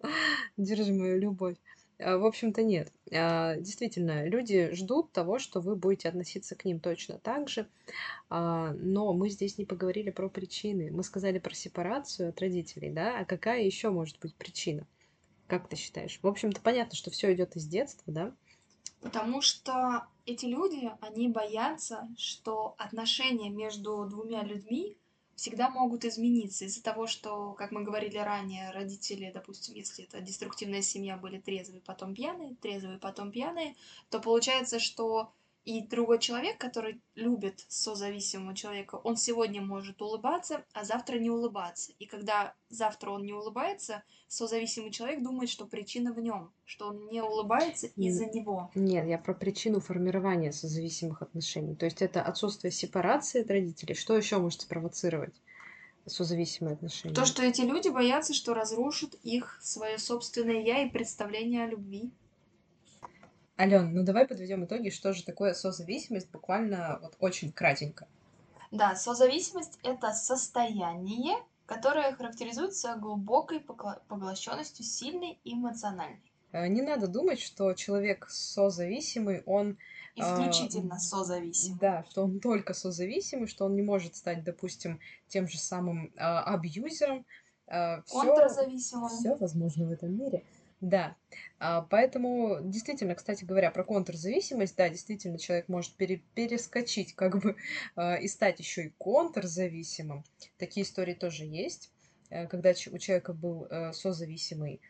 [SPEAKER 1] Держи мою любовь. А, В общем-то, нет. А, Действительно, люди ждут того, что вы будете относиться к ним точно так же. А, Но мы здесь не поговорили про причины. Мы сказали про сепарацию от родителей, да? А какая еще может быть причина? Как ты считаешь? В общем-то, понятно, что все идет из детства, да?
[SPEAKER 2] Потому что эти люди, они боятся, что отношения между двумя людьми всегда могут измениться из-за того, что, как мы говорили ранее, родители, допустим, если это деструктивная семья, были трезвые, потом пьяные, трезвые, потом пьяные, то получается, что и другой человек, который любит созависимого человека, он сегодня может улыбаться, а завтра не улыбаться. И когда завтра он не улыбается, созависимый человек думает, что причина в нем, что он не улыбается из-за него.
[SPEAKER 1] Нет, я про причину формирования созависимых отношений. То есть это отсутствие сепарации от родителей. Что еще может спровоцировать созависимые отношения?
[SPEAKER 2] То, что эти люди боятся, что разрушат их свое собственное я и представление о любви.
[SPEAKER 1] Ален, ну давай подведем итоги, что же такое созависимость, буквально вот очень кратенько.
[SPEAKER 2] Да, созависимость — это состояние, которое характеризуется глубокой поглощенностью, сильной и эмоциональной.
[SPEAKER 1] Э, Не надо думать, что человек созависимый, он... а,
[SPEAKER 2] Исключительно созависимый.
[SPEAKER 1] Да, что он только созависимый, что он не может стать, допустим, тем же самым а, абьюзером. Все,
[SPEAKER 2] Контрзависимым.
[SPEAKER 1] все возможно в этом мире. Да, а, поэтому действительно, кстати говоря, про контрзависимость, да, действительно, человек может пере перескочить как бы, а, и стать еще и контрзависимым. Такие истории тоже есть, э, когда у человека был, э, созависимый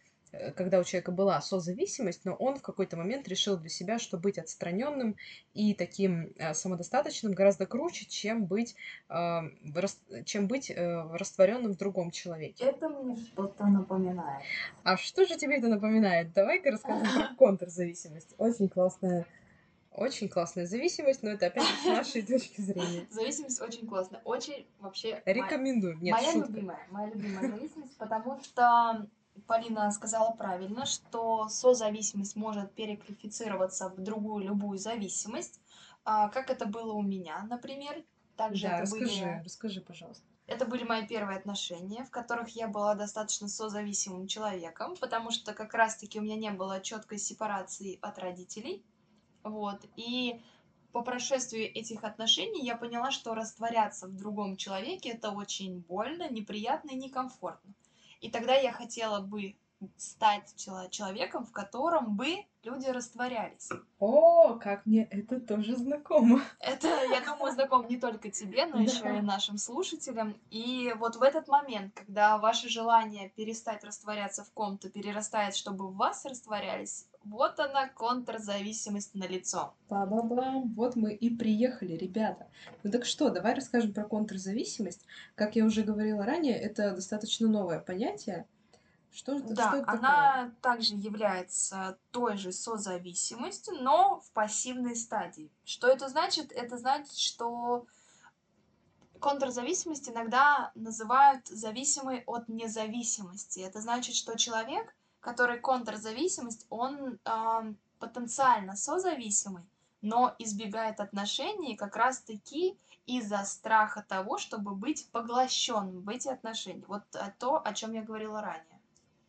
[SPEAKER 1] когда у человека была созависимость, но он в какой-то момент решил для себя, что быть отстраненным и таким э, самодостаточным гораздо круче, чем быть, э, чем быть растворенным в другом человеке.
[SPEAKER 2] Это мне что-то напоминает.
[SPEAKER 1] А что же тебе это напоминает? Давай-ка расскажем про контрзависимость. Очень классная очень классная зависимость, но это опять с нашей точки зрения.
[SPEAKER 2] Зависимость очень классная. Очень вообще...
[SPEAKER 1] Рекомендую.
[SPEAKER 2] Нет, моя шутка. любимая. Моя любимая зависимость, потому что Полина сказала правильно, что созависимость может переквалифицироваться в другую любую зависимость, а, как это было у меня, например.
[SPEAKER 1] Также да, это расскажи, были... расскажи, пожалуйста.
[SPEAKER 2] Это были мои первые отношения, в которых я была достаточно созависимым человеком, потому что как раз-таки у меня не было четкой сепарации от родителей. Вот. И по прошествии этих отношений я поняла, что растворяться в другом человеке это очень больно, неприятно и некомфортно. И тогда я хотела бы стать человеком, в котором бы люди растворялись.
[SPEAKER 1] О, как мне это тоже знакомо.
[SPEAKER 2] Это, я думаю, знаком не только тебе, но еще и нашим слушателям. И вот в этот момент, когда ваше желание перестать растворяться в ком-то перерастает, чтобы в вас растворялись, вот она, контрзависимость на лицо.
[SPEAKER 1] Ба-ба-бам, вот мы и приехали, ребята. Ну так что, давай расскажем про контрзависимость. Как я уже говорила ранее, это достаточно новое понятие.
[SPEAKER 2] Что, да, что это она такое? также является той же созависимостью, но в пассивной стадии. Что это значит? Это значит, что контрзависимость иногда называют зависимой от независимости. Это значит, что человек, который контрзависимость, он э, потенциально созависимый, но избегает отношений как раз-таки из-за страха того, чтобы быть поглощенным в эти отношения. Вот то, о чем я говорила ранее.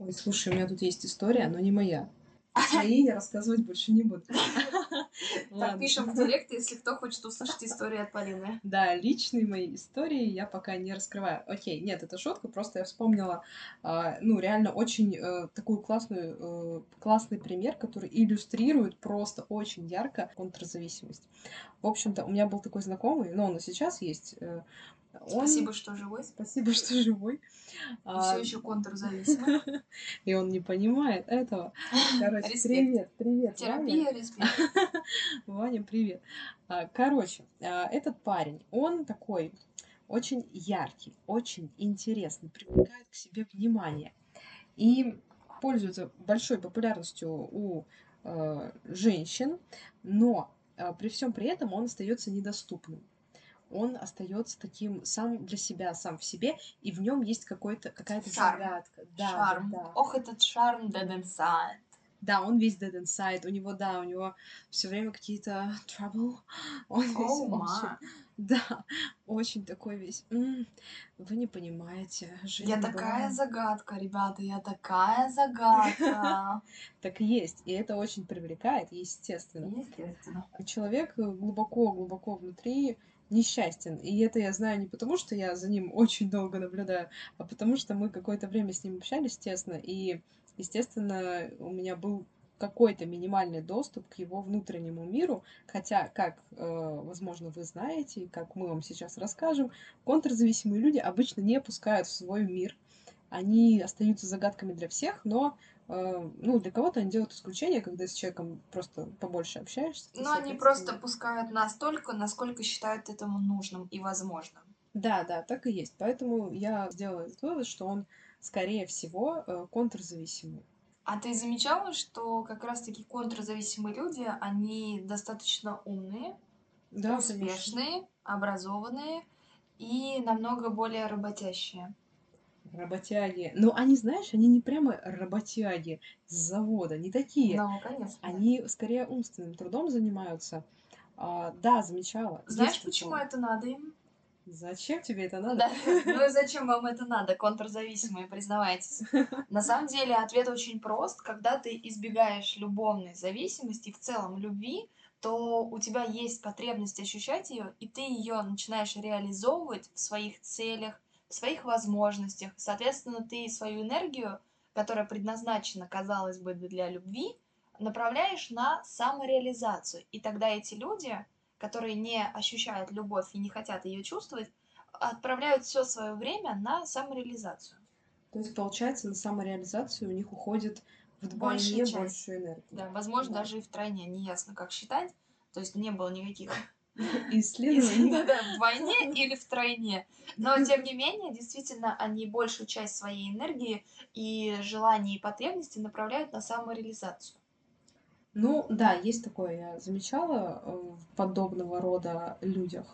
[SPEAKER 1] Ой, слушай, у меня тут есть история, но не моя. Свои я рассказывать больше не буду.
[SPEAKER 2] Так, пишем в директ, если кто хочет услышать историю от Полины.
[SPEAKER 1] Да, личные мои истории я пока не раскрываю. Окей, нет, это шутка, просто я вспомнила, а, ну, реально очень э, такую классную, э, классный пример, который иллюстрирует просто очень ярко контрзависимость. В общем-то, у меня был такой знакомый, но он и сейчас есть, э,
[SPEAKER 2] он... Спасибо, что живой.
[SPEAKER 1] Спасибо, что живой.
[SPEAKER 2] И а... все еще контрзависимый.
[SPEAKER 1] И он не понимает этого. Короче, привет, привет.
[SPEAKER 2] Терапия, Ваня. респект.
[SPEAKER 1] Ваня, привет. А, короче, а, этот парень, он такой очень яркий, очень интересный, привлекает к себе внимание. И пользуется большой популярностью у э, женщин, но э, при всем при этом он остается недоступным он остается таким сам для себя, сам в себе, и в нем есть какой-то какая-то загадка.
[SPEAKER 2] Да, шарм. Да. Ох, этот шарм dead inside.
[SPEAKER 1] Да, он весь dead inside. У него, да, у него все время какие-то trouble. Он весь oh, очень, да, очень такой весь. М-м, вы не понимаете.
[SPEAKER 2] Жизнь я такая загадка, ребята, я такая загадка.
[SPEAKER 1] Так и есть, и это очень привлекает, естественно.
[SPEAKER 2] Естественно.
[SPEAKER 1] Человек глубоко-глубоко внутри несчастен. И это я знаю не потому, что я за ним очень долго наблюдаю, а потому что мы какое-то время с ним общались тесно, и, естественно, у меня был какой-то минимальный доступ к его внутреннему миру, хотя, как, э, возможно, вы знаете, как мы вам сейчас расскажем, контрзависимые люди обычно не пускают в свой мир. Они остаются загадками для всех, но ну, для кого-то они делают исключение, когда с человеком просто побольше общаешься.
[SPEAKER 2] Но они просто пускают настолько, насколько считают этому нужным и возможным.
[SPEAKER 1] Да, да, так и есть. Поэтому я сделала этот вывод, что он, скорее всего, э, контрзависимый.
[SPEAKER 2] А ты замечала, что как раз-таки контрзависимые люди, они достаточно умные, да, успешные, конечно. образованные и намного более работящие?
[SPEAKER 1] Работяги. Но они, знаешь, они не прямо работяги с завода, не такие.
[SPEAKER 2] Ну, конечно.
[SPEAKER 1] Они скорее умственным трудом занимаются. А, да, замечала.
[SPEAKER 2] Знаешь, Есть почему такое. это надо им?
[SPEAKER 1] Зачем тебе это надо?
[SPEAKER 2] Да. Ну и зачем вам это надо, контрзависимые, признавайтесь. На самом деле ответ очень прост. Когда ты избегаешь любовной зависимости в целом любви, то у тебя есть потребность ощущать ее, и ты ее начинаешь реализовывать в своих целях, своих возможностях. Соответственно, ты свою энергию которая предназначена, казалось бы, для любви, направляешь на самореализацию. И тогда эти люди, которые не ощущают любовь и не хотят ее чувствовать, отправляют все свое время на самореализацию.
[SPEAKER 1] То есть, получается, на самореализацию у них уходит
[SPEAKER 2] Большая
[SPEAKER 1] вдвойне
[SPEAKER 2] часть.
[SPEAKER 1] больше энергии.
[SPEAKER 2] Да, возможно,
[SPEAKER 1] Да.
[SPEAKER 2] даже и втройне, не ясно, как считать. То есть не было никаких
[SPEAKER 1] Исследований.
[SPEAKER 2] Да, вдвойне или втройне. Но, тем не менее, действительно, они большую часть своей энергии и желаний и потребностей направляют на самореализацию.
[SPEAKER 1] Ну, да, есть такое, я замечала э, в подобного рода людях.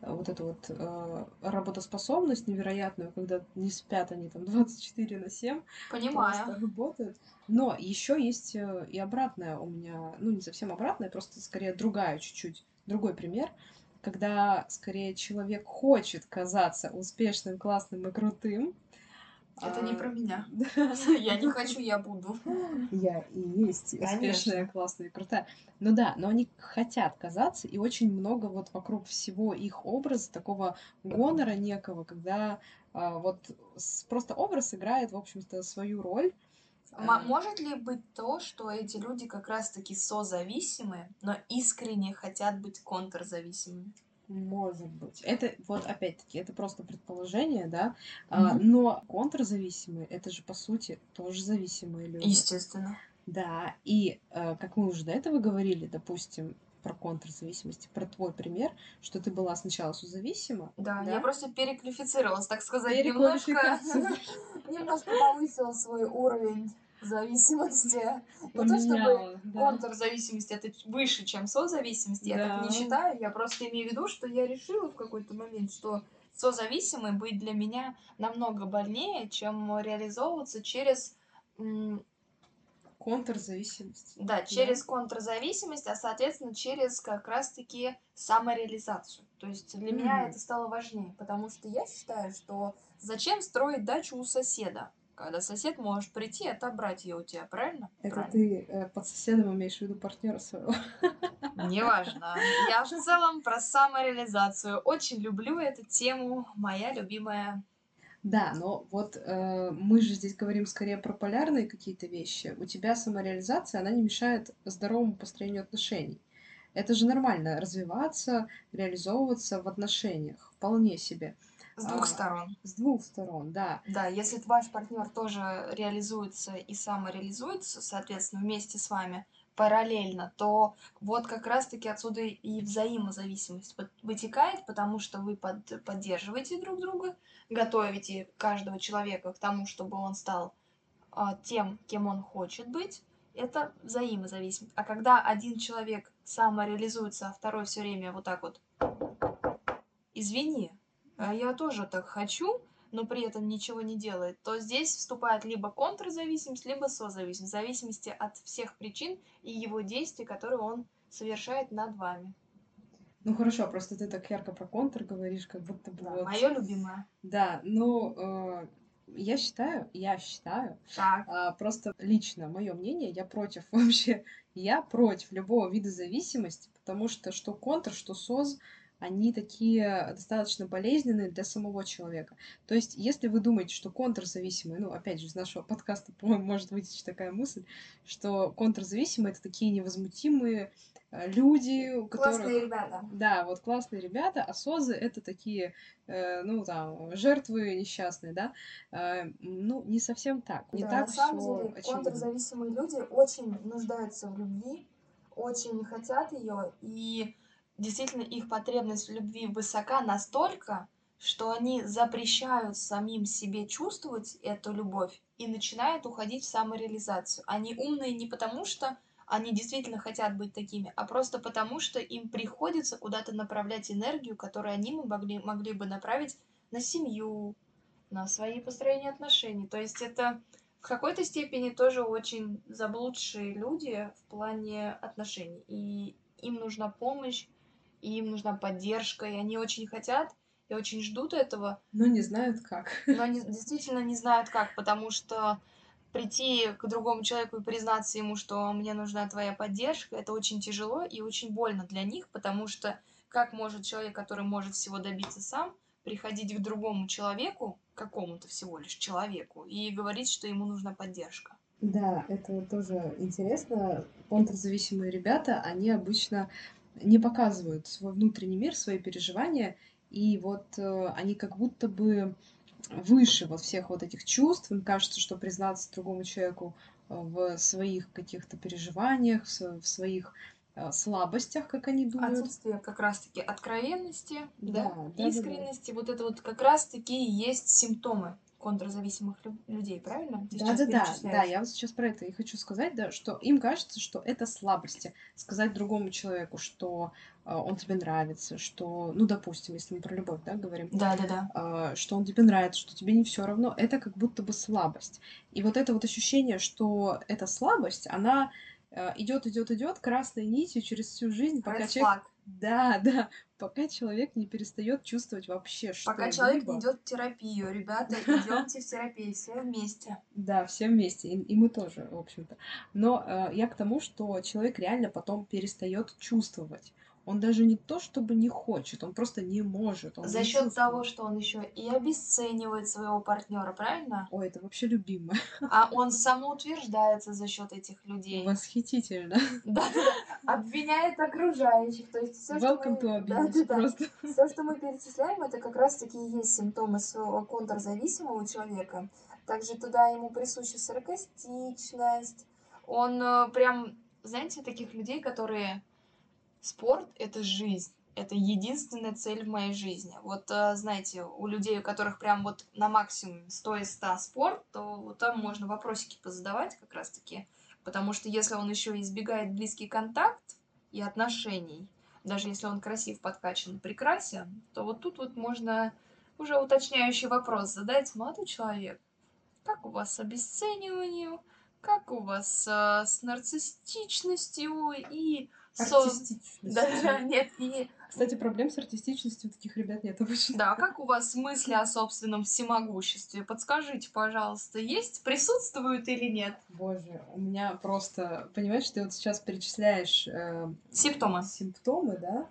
[SPEAKER 1] Э, Вот эту вот э, работоспособность невероятную, когда не спят они там 24 на 7, просто
[SPEAKER 2] Понимаю.
[SPEAKER 1] работают. Но еще есть э, и обратное у меня, ну, не совсем обратное, просто скорее другая чуть-чуть, другой пример, когда скорее человек хочет казаться успешным, классным и крутым.
[SPEAKER 2] Это не
[SPEAKER 1] а,
[SPEAKER 2] про меня. Я не хочу, я буду.
[SPEAKER 1] Я и есть успешная, классная и крутая. Ну да, но они хотят казаться, и очень много вот вокруг всего их образа, такого гонора некого, когда а, вот просто образ играет, в общем-то, свою роль.
[SPEAKER 2] М-
[SPEAKER 1] А,
[SPEAKER 2] Может ли быть то, что эти люди как раз-таки созависимые, но искренне хотят быть контрзависимыми?
[SPEAKER 1] Может быть. Это вот опять-таки, это просто предположение, да. А,
[SPEAKER 2] Мгм.
[SPEAKER 1] но контрзависимые, это же по сути тоже зависимые люди.
[SPEAKER 2] Естественно.
[SPEAKER 1] Да, и э, как мы уже до этого говорили, допустим, про контрзависимости, про твой пример, что ты была сначала созависима,
[SPEAKER 2] Да,
[SPEAKER 1] Да?
[SPEAKER 2] я просто переквалифицировалась, так сказать, немножко, немножко повысила свой уровень зависимости. Не то чтобы
[SPEAKER 1] да.
[SPEAKER 2] контрзависимость это выше, чем созависимость, я так не считаю, я просто имею в виду, что я решила в какой-то момент, что созависимой быть для меня намного больнее, чем реализовываться через
[SPEAKER 1] Контрзависимость.
[SPEAKER 2] Да, через контрзависимость, а соответственно через как раз-таки самореализацию. То есть для меня
[SPEAKER 1] Мгм.
[SPEAKER 2] это стало важнее, потому что я считаю, что зачем строить дачу у соседа, когда сосед может прийти и отобрать ее у тебя, правильно?
[SPEAKER 1] Это
[SPEAKER 2] Правильно.
[SPEAKER 1] ты э, под соседом имеешь в виду партнера своего.
[SPEAKER 2] Неважно. Я в целом про самореализацию. Очень люблю эту тему, моя любимая.
[SPEAKER 1] Да, но вот э, мы же здесь говорим скорее про полярные какие-то вещи. У тебя самореализация, она не мешает здоровому построению отношений. Это же нормально развиваться, реализовываться в отношениях, вполне себе.
[SPEAKER 2] С двух
[SPEAKER 1] А,
[SPEAKER 2] сторон.
[SPEAKER 1] С двух сторон, да.
[SPEAKER 2] Да, если ваш партнер тоже реализуется и самореализуется, соответственно, вместе с вами параллельно, то вот как раз-таки отсюда и взаимозависимость вытекает, потому что вы под- поддерживаете друг друга, готовите каждого человека к тому, чтобы он стал а, тем, кем он хочет быть, это взаимозависимость. А когда один человек самореализуется, а второй все время вот так вот, извини, а я тоже так хочу, но при этом ничего не делает, то здесь вступает либо контрзависимость, либо созависимость, в зависимости от всех причин и его действий, которые он совершает над вами.
[SPEAKER 1] Ну хорошо, просто ты так ярко про контр говоришь, как будто бы
[SPEAKER 2] Да,
[SPEAKER 1] вот...
[SPEAKER 2] мое любимое.
[SPEAKER 1] Да, ну, э, я считаю, я считаю,
[SPEAKER 2] Так.
[SPEAKER 1] а, просто лично мое мнение, я против вообще, я против любого вида зависимости, потому что что контр, что соз, они такие достаточно болезненные для самого человека. То есть, если вы думаете, что контрзависимые, ну, опять же, из нашего подкаста, по-моему, может вытечь такая мысль, что контрзависимые — это такие невозмутимые э, люди, у которых...
[SPEAKER 2] Классные ребята.
[SPEAKER 1] Да, вот классные ребята, а созы это такие, э, ну там, жертвы несчастные, да? Э, ну, не совсем так. Не
[SPEAKER 2] Да,
[SPEAKER 1] так
[SPEAKER 2] на самом деле,
[SPEAKER 1] очевидно.
[SPEAKER 2] контрзависимые люди очень нуждаются в любви, очень хотят ее, и действительно их потребность в любви высока настолько, что они запрещают самим себе чувствовать эту любовь и начинают уходить в самореализацию. Они умные не потому, что они действительно хотят быть такими, а просто потому, что им приходится куда-то направлять энергию, которую они могли, могли бы направить на семью, на свои построения отношений. То есть это в какой-то степени тоже очень заблудшие люди в плане отношений. И им нужна помощь, им нужна поддержка, и они очень хотят и очень ждут этого,
[SPEAKER 1] Но не знают как.
[SPEAKER 2] но они действительно не знают как, потому что прийти к другому человеку и признаться ему, что мне нужна твоя поддержка, это очень тяжело и очень больно для них, потому что как может человек, который может всего добиться сам, приходить к другому человеку, какому-то всего лишь человеку, и говорить, что ему нужна поддержка.
[SPEAKER 1] Да, это тоже интересно. Контрзависимые ребята, они обычно не показывают свой внутренний мир, свои переживания, и вот э, они как будто бы выше вот всех вот этих чувств. Им кажется, что признаться другому человеку э, в своих каких-то переживаниях, в своих э, слабостях, как они думают.
[SPEAKER 2] Отсутствие как раз-таки откровенности, да,
[SPEAKER 1] Да, да, да, да.
[SPEAKER 2] искренности, вот это вот как раз-таки и есть симптомы контрзависимых лю- людей, правильно? Ты
[SPEAKER 1] Да, да, да, да, я вот сейчас про это и хочу сказать, да, что им кажется, что это слабости. Сказать другому человеку, что э, он тебе нравится, что, ну, допустим, если мы про любовь, да, говорим,
[SPEAKER 2] Да, да, да.
[SPEAKER 1] а, что он тебе нравится, что тебе не все равно, это как будто бы слабость. И вот это вот ощущение, что эта слабость, она идет, идет, идет красной нитью через всю жизнь, пока
[SPEAKER 2] Red
[SPEAKER 1] человек,
[SPEAKER 2] flag.
[SPEAKER 1] Да, да, пока человек не перестает чувствовать вообще
[SPEAKER 2] Пока
[SPEAKER 1] что-либо.
[SPEAKER 2] человек не идет в терапию. Ребята, идемте в терапию все вместе.
[SPEAKER 1] Да, все вместе, и, и мы тоже, в общем-то. Но э, я к тому, что человек реально потом перестает чувствовать. Он даже не то, чтобы не хочет, он просто не может. Он
[SPEAKER 2] За счет
[SPEAKER 1] чувствует.
[SPEAKER 2] того, что он еще и обесценивает своего партнера, правильно?
[SPEAKER 1] Ой, это вообще любимо.
[SPEAKER 2] А он самоутверждается за счет этих людей.
[SPEAKER 1] Восхитительно.
[SPEAKER 2] Да, да. Обвиняет окружающих. То есть все, что
[SPEAKER 1] Welcome to
[SPEAKER 2] мы... Да, да, да.
[SPEAKER 1] просто.
[SPEAKER 2] Все, что мы перечисляем, это как раз-таки и есть симптомы своего контрзависимого человека. Также туда ему присуща саркастичность. Он э, прям, знаете, таких людей, которые... Спорт — это жизнь. Это единственная цель в моей жизни. Вот, э, знаете, у людей, у которых прям вот на максимум 100 из 100 спорт, то вот там можно вопросики позадавать как раз-таки. Потому что если он еще избегает близкий контакт и отношений, даже если он красив, подкачан, прекрасен, то вот тут вот можно уже уточняющий вопрос задать. Молодой человек, как у вас с обесцениванием, как у вас э, с нарциссичностью и.
[SPEAKER 1] Артистичность.
[SPEAKER 2] Да, да, нет, и
[SPEAKER 1] Кстати, проблем с артистичностью у таких ребят нет обычно.
[SPEAKER 2] да, как у вас мысли о собственном всемогуществе? Подскажите, пожалуйста, есть, присутствуют или нет?
[SPEAKER 1] Боже, у меня просто... Понимаешь, ты вот сейчас перечисляешь э,
[SPEAKER 2] Симптомы.
[SPEAKER 1] симптомы, да,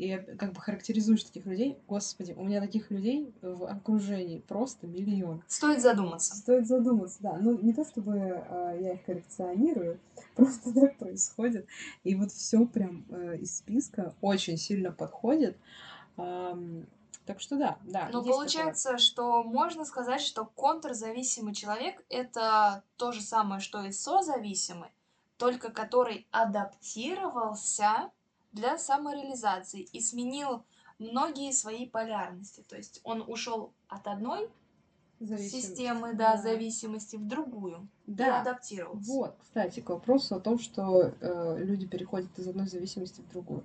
[SPEAKER 1] и как бы характеризуешь таких людей. Господи, у меня таких людей в окружении просто миллион.
[SPEAKER 2] Стоит задуматься.
[SPEAKER 1] Стоит задуматься, да. Ну, не то чтобы э, я их коллекционирую, просто так происходит. И вот все прям э, из списка очень сильно подходит. Ам, так что да, да.
[SPEAKER 2] Но
[SPEAKER 1] есть такое.
[SPEAKER 2] получается, что можно сказать, что контрзависимый человек это то же самое, что и созависимый, только который адаптировался для самореализации и сменил многие свои полярности. То есть он ушел от одной системы да, зависимости в другую и
[SPEAKER 1] Да.
[SPEAKER 2] адаптировался.
[SPEAKER 1] Вот, кстати, к вопросу о том, что э, люди переходят из одной зависимости в другую.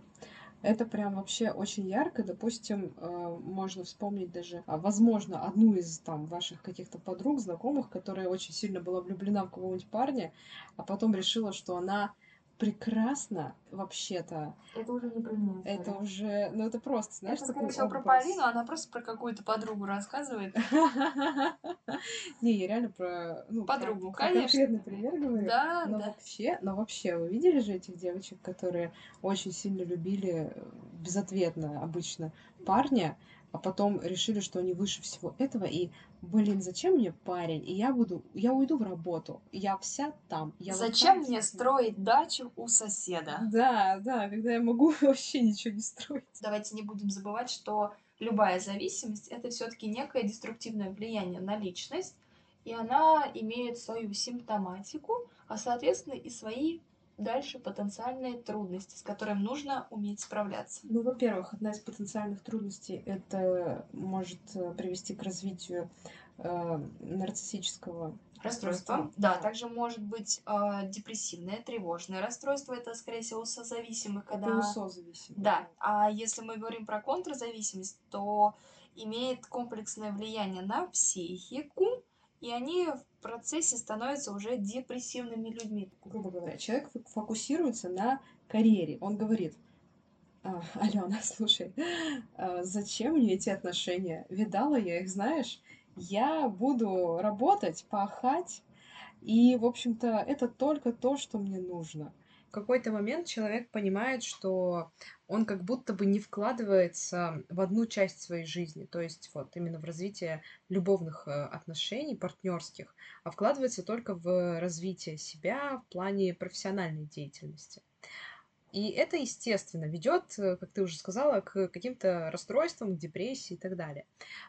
[SPEAKER 1] Это прям вообще очень ярко. Допустим, э, можно вспомнить даже, а, возможно, одну из там ваших каких-то подруг, знакомых, которая очень сильно была влюблена в кого-нибудь парня, а потом решила, что она прекрасна вообще-то.
[SPEAKER 2] Это уже не про меня.
[SPEAKER 1] Это уже, ну это просто, знаешь,
[SPEAKER 2] Это,
[SPEAKER 1] такой
[SPEAKER 2] всего, про
[SPEAKER 1] образ.
[SPEAKER 2] Полину, она просто про какую-то подругу рассказывает.
[SPEAKER 1] Не, я реально про ну, про-
[SPEAKER 2] Подругу,
[SPEAKER 1] про
[SPEAKER 2] конечно.
[SPEAKER 1] конкретный пример говорю.
[SPEAKER 2] Да,
[SPEAKER 1] Но вообще, но вообще, вы видели же этих девочек, которые очень сильно любили э, безответно обычно парня, а потом решили, что они выше всего этого, и, блин, зачем мне парень? И я буду, я уйду в работу, я вся там. Я вот
[SPEAKER 2] Зачем
[SPEAKER 1] там
[SPEAKER 2] мне строить дачу у соседа?
[SPEAKER 1] Да, да, когда я могу вообще ничего не строить.
[SPEAKER 2] Давайте не будем забывать, что любая зависимость это все-таки некое деструктивное влияние на личность, и она имеет свою симптоматику, а соответственно и свои дальше потенциальные трудности, с которыми нужно уметь справляться.
[SPEAKER 1] Ну, во-первых, одна из потенциальных трудностей это может э, привести к развитию э, нарциссического
[SPEAKER 2] Расстройство.
[SPEAKER 1] Расстройство,
[SPEAKER 2] Да, также может быть э, депрессивное, тревожное расстройство. Это, скорее всего, созависимых,
[SPEAKER 1] Это
[SPEAKER 2] когда...
[SPEAKER 1] у созависимых.
[SPEAKER 2] Да, а если мы говорим про контрзависимость, то имеет комплексное влияние на психику, и они в процессе становятся уже депрессивными людьми.
[SPEAKER 1] грубо говоря, человек фо- фокусируется на карьере. Он говорит, «А, Алена, слушай, а зачем мне эти отношения? Видала я их, знаешь? Я буду работать, пахать, и, в общем-то, это только то, что мне нужно. Какой-то момент человек понимает, что он как будто бы не вкладывается в одну часть своей жизни, то есть вот именно в развитие любовных э, отношений, партнерских, а вкладывается только в развитие себя в плане профессиональной деятельности. И это, естественно, ведет, э, как ты уже сказала, к каким-то расстройствам, к депрессии и так далее.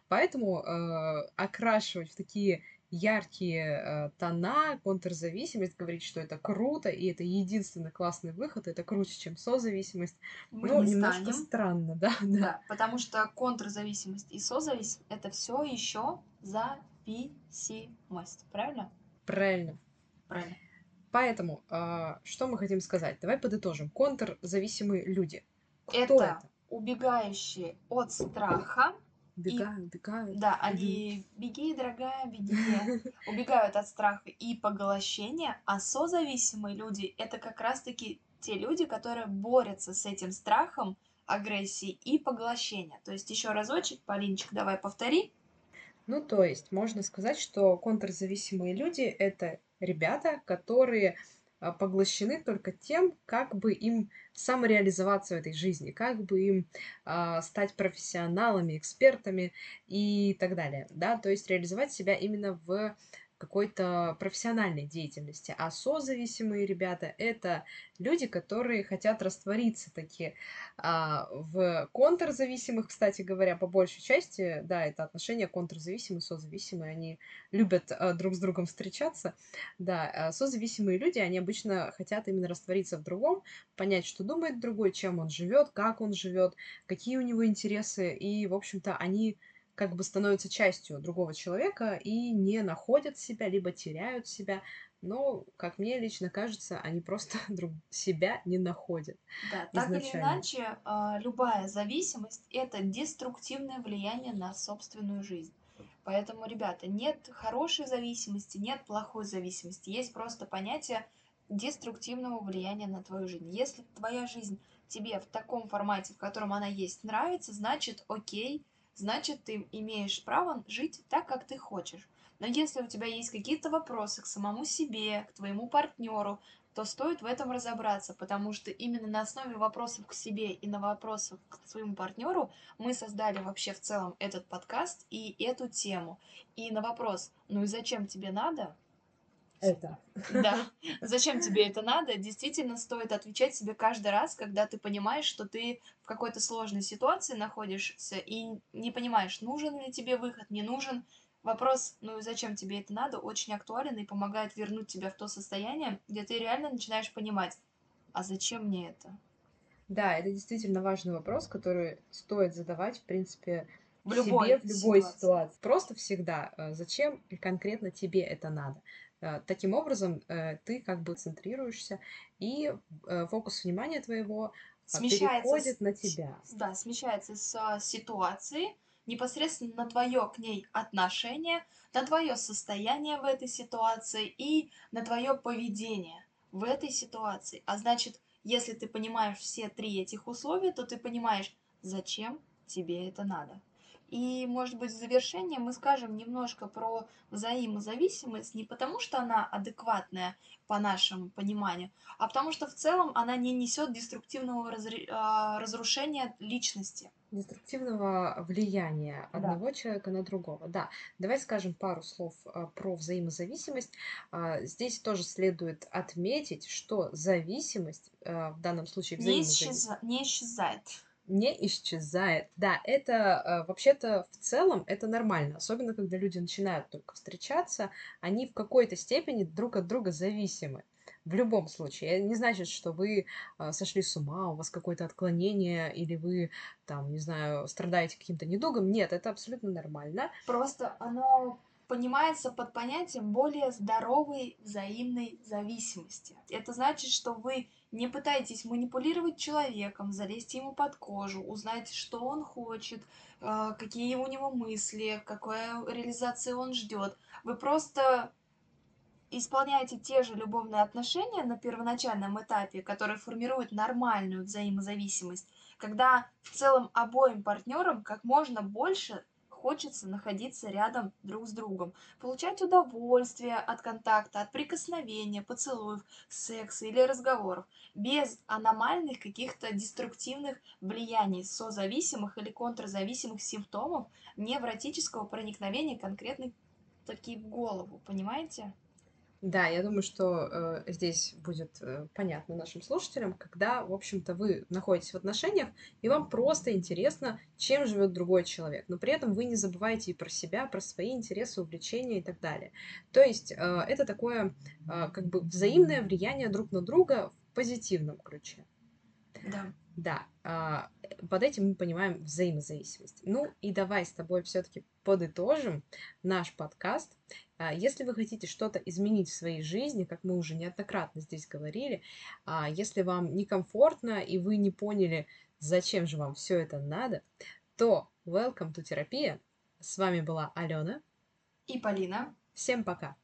[SPEAKER 1] Поэтому э, окрашивать в такие яркие э, тона, контрзависимость, говорить, что это круто, и это единственный классный выход, это круче, чем созависимость.
[SPEAKER 2] Мы
[SPEAKER 1] ну,
[SPEAKER 2] не
[SPEAKER 1] немножко
[SPEAKER 2] станем.
[SPEAKER 1] странно, да, да.
[SPEAKER 2] Да, потому что контрзависимость и созависимость это все еще зависимость. Правильно?
[SPEAKER 1] Правильно.
[SPEAKER 2] Правильно.
[SPEAKER 1] Поэтому, а, что мы хотим сказать? Давай подытожим. Контрзависимые люди. Кто
[SPEAKER 2] это,
[SPEAKER 1] это?
[SPEAKER 2] убегающие от страха.
[SPEAKER 1] Убегают, убегают.
[SPEAKER 2] Да, они беги, дорогая, беги. Убегают от страха и поглощения, а созависимые люди это как раз-таки те люди, которые борются с этим страхом, агрессией и поглощения. То есть еще разочек, Полинчик, давай повтори.
[SPEAKER 1] Ну, то есть, можно сказать, что контрзависимые люди — это ребята, которые поглощены только тем, как бы им самореализоваться в этой жизни, как бы им а, стать профессионалами, экспертами и так далее, да, то есть реализовать себя именно в какой-то профессиональной деятельности. А созависимые ребята — это люди, которые хотят раствориться такие а, в контрзависимых, кстати говоря, по большей части, да, это отношения контрзависимые, созависимые, они любят а, друг с другом встречаться, да, а созависимые люди, они обычно хотят именно раствориться в другом, понять, что думает другой, чем он живет, как он живет, какие у него интересы, и, в общем-то, они как бы становятся частью другого человека и не находят себя, либо теряют себя. Но, как мне лично кажется, они просто друг себя не находят.
[SPEAKER 2] Да, так или
[SPEAKER 1] изначально.
[SPEAKER 2] иначе, а, любая зависимость это деструктивное влияние на собственную жизнь. Поэтому, ребята, нет хорошей зависимости, нет плохой зависимости. Есть просто понятие деструктивного влияния на твою жизнь. Если твоя жизнь тебе в таком формате, в котором она есть, нравится, значит, окей, значит, ты имеешь право жить так, как ты хочешь. Но если у тебя есть какие-то вопросы к самому себе, к твоему партнеру, то стоит в этом разобраться, потому что именно на основе вопросов к себе и на вопросах к своему партнеру мы создали вообще в целом этот подкаст и эту тему. И на вопрос, ну и зачем тебе надо,
[SPEAKER 1] Это.
[SPEAKER 2] да, зачем тебе это надо, действительно стоит отвечать себе каждый раз, когда ты понимаешь, что ты в какой-то сложной ситуации находишься и не понимаешь, нужен ли тебе выход, не нужен. Вопрос, ну и зачем тебе это надо, очень актуален и помогает вернуть тебя в то состояние, где ты реально начинаешь понимать, а зачем мне это?
[SPEAKER 1] Да, это действительно важный вопрос, который стоит задавать, в принципе,
[SPEAKER 2] В любой
[SPEAKER 1] себе в любой
[SPEAKER 2] ситуации.
[SPEAKER 1] ситуации. Просто всегда, э, зачем конкретно тебе это надо. Э, Таким образом, э, ты как бы центрируешься, и э, фокус внимания твоего
[SPEAKER 2] Смещается
[SPEAKER 1] переходит на тебя.
[SPEAKER 2] Да, смещается с ситуации непосредственно на твое к ней отношение, на твое состояние в этой ситуации и на твое поведение в этой ситуации. А значит, если ты понимаешь все три этих условия, то ты понимаешь, зачем тебе это надо. И, может быть, в завершение мы скажем немножко про взаимозависимость не потому, что она адекватная по нашему пониманию, а потому что в целом она не несет деструктивного разре- а, разрушения личности.
[SPEAKER 1] Деструктивного влияния
[SPEAKER 2] Да.
[SPEAKER 1] одного человека на другого. Да, давай скажем пару слов а, про взаимозависимость. А, Здесь тоже следует отметить, что зависимость, а, в данном случае
[SPEAKER 2] Не,
[SPEAKER 1] взаимозависимость,
[SPEAKER 2] исчеза- не исчезает.
[SPEAKER 1] Не исчезает. Да, это э, вообще-то в целом это нормально, особенно когда люди начинают только встречаться, они в какой-то степени друг от друга зависимы. В любом случае, это не значит, что вы э, сошли с ума, у вас какое-то отклонение, или вы, там, не знаю, страдаете каким-то недугом. Нет, это абсолютно нормально.
[SPEAKER 2] Просто оно понимается под понятием более здоровой взаимной зависимости. Это значит, что вы не пытаетесь манипулировать человеком, залезть ему под кожу, узнать, что он хочет, э, какие у него мысли, какой реализации он ждет. Вы просто исполняете те же любовные отношения на первоначальном этапе, которые формируют нормальную взаимозависимость, когда в целом обоим партнерам как можно больше хочется находиться рядом друг с другом, получать удовольствие от контакта, от прикосновения, поцелуев, секса или разговоров, без аномальных каких-то деструктивных влияний, созависимых или контрзависимых симптомов невротического проникновения конкретной таки в голову, понимаете?
[SPEAKER 1] Да, я думаю, что э, здесь будет э, понятно нашим слушателям, когда, в общем-то, вы находитесь в отношениях, и вам просто интересно, чем живет другой человек, но при этом вы не забываете и про себя, про свои интересы, увлечения и так далее. То есть э, это такое э, как бы взаимное влияние друг на друга в позитивном ключе.
[SPEAKER 2] Да.
[SPEAKER 1] Да, а, под этим мы понимаем взаимозависимость. Ну и давай с тобой все-таки подытожим наш подкаст. А, если вы хотите что-то изменить в своей жизни, как мы уже неоднократно здесь говорили, а, если вам некомфортно и вы не поняли, зачем же вам все это надо, то welcome to терапия. С вами была Алена
[SPEAKER 2] И Полина.
[SPEAKER 1] Всем пока.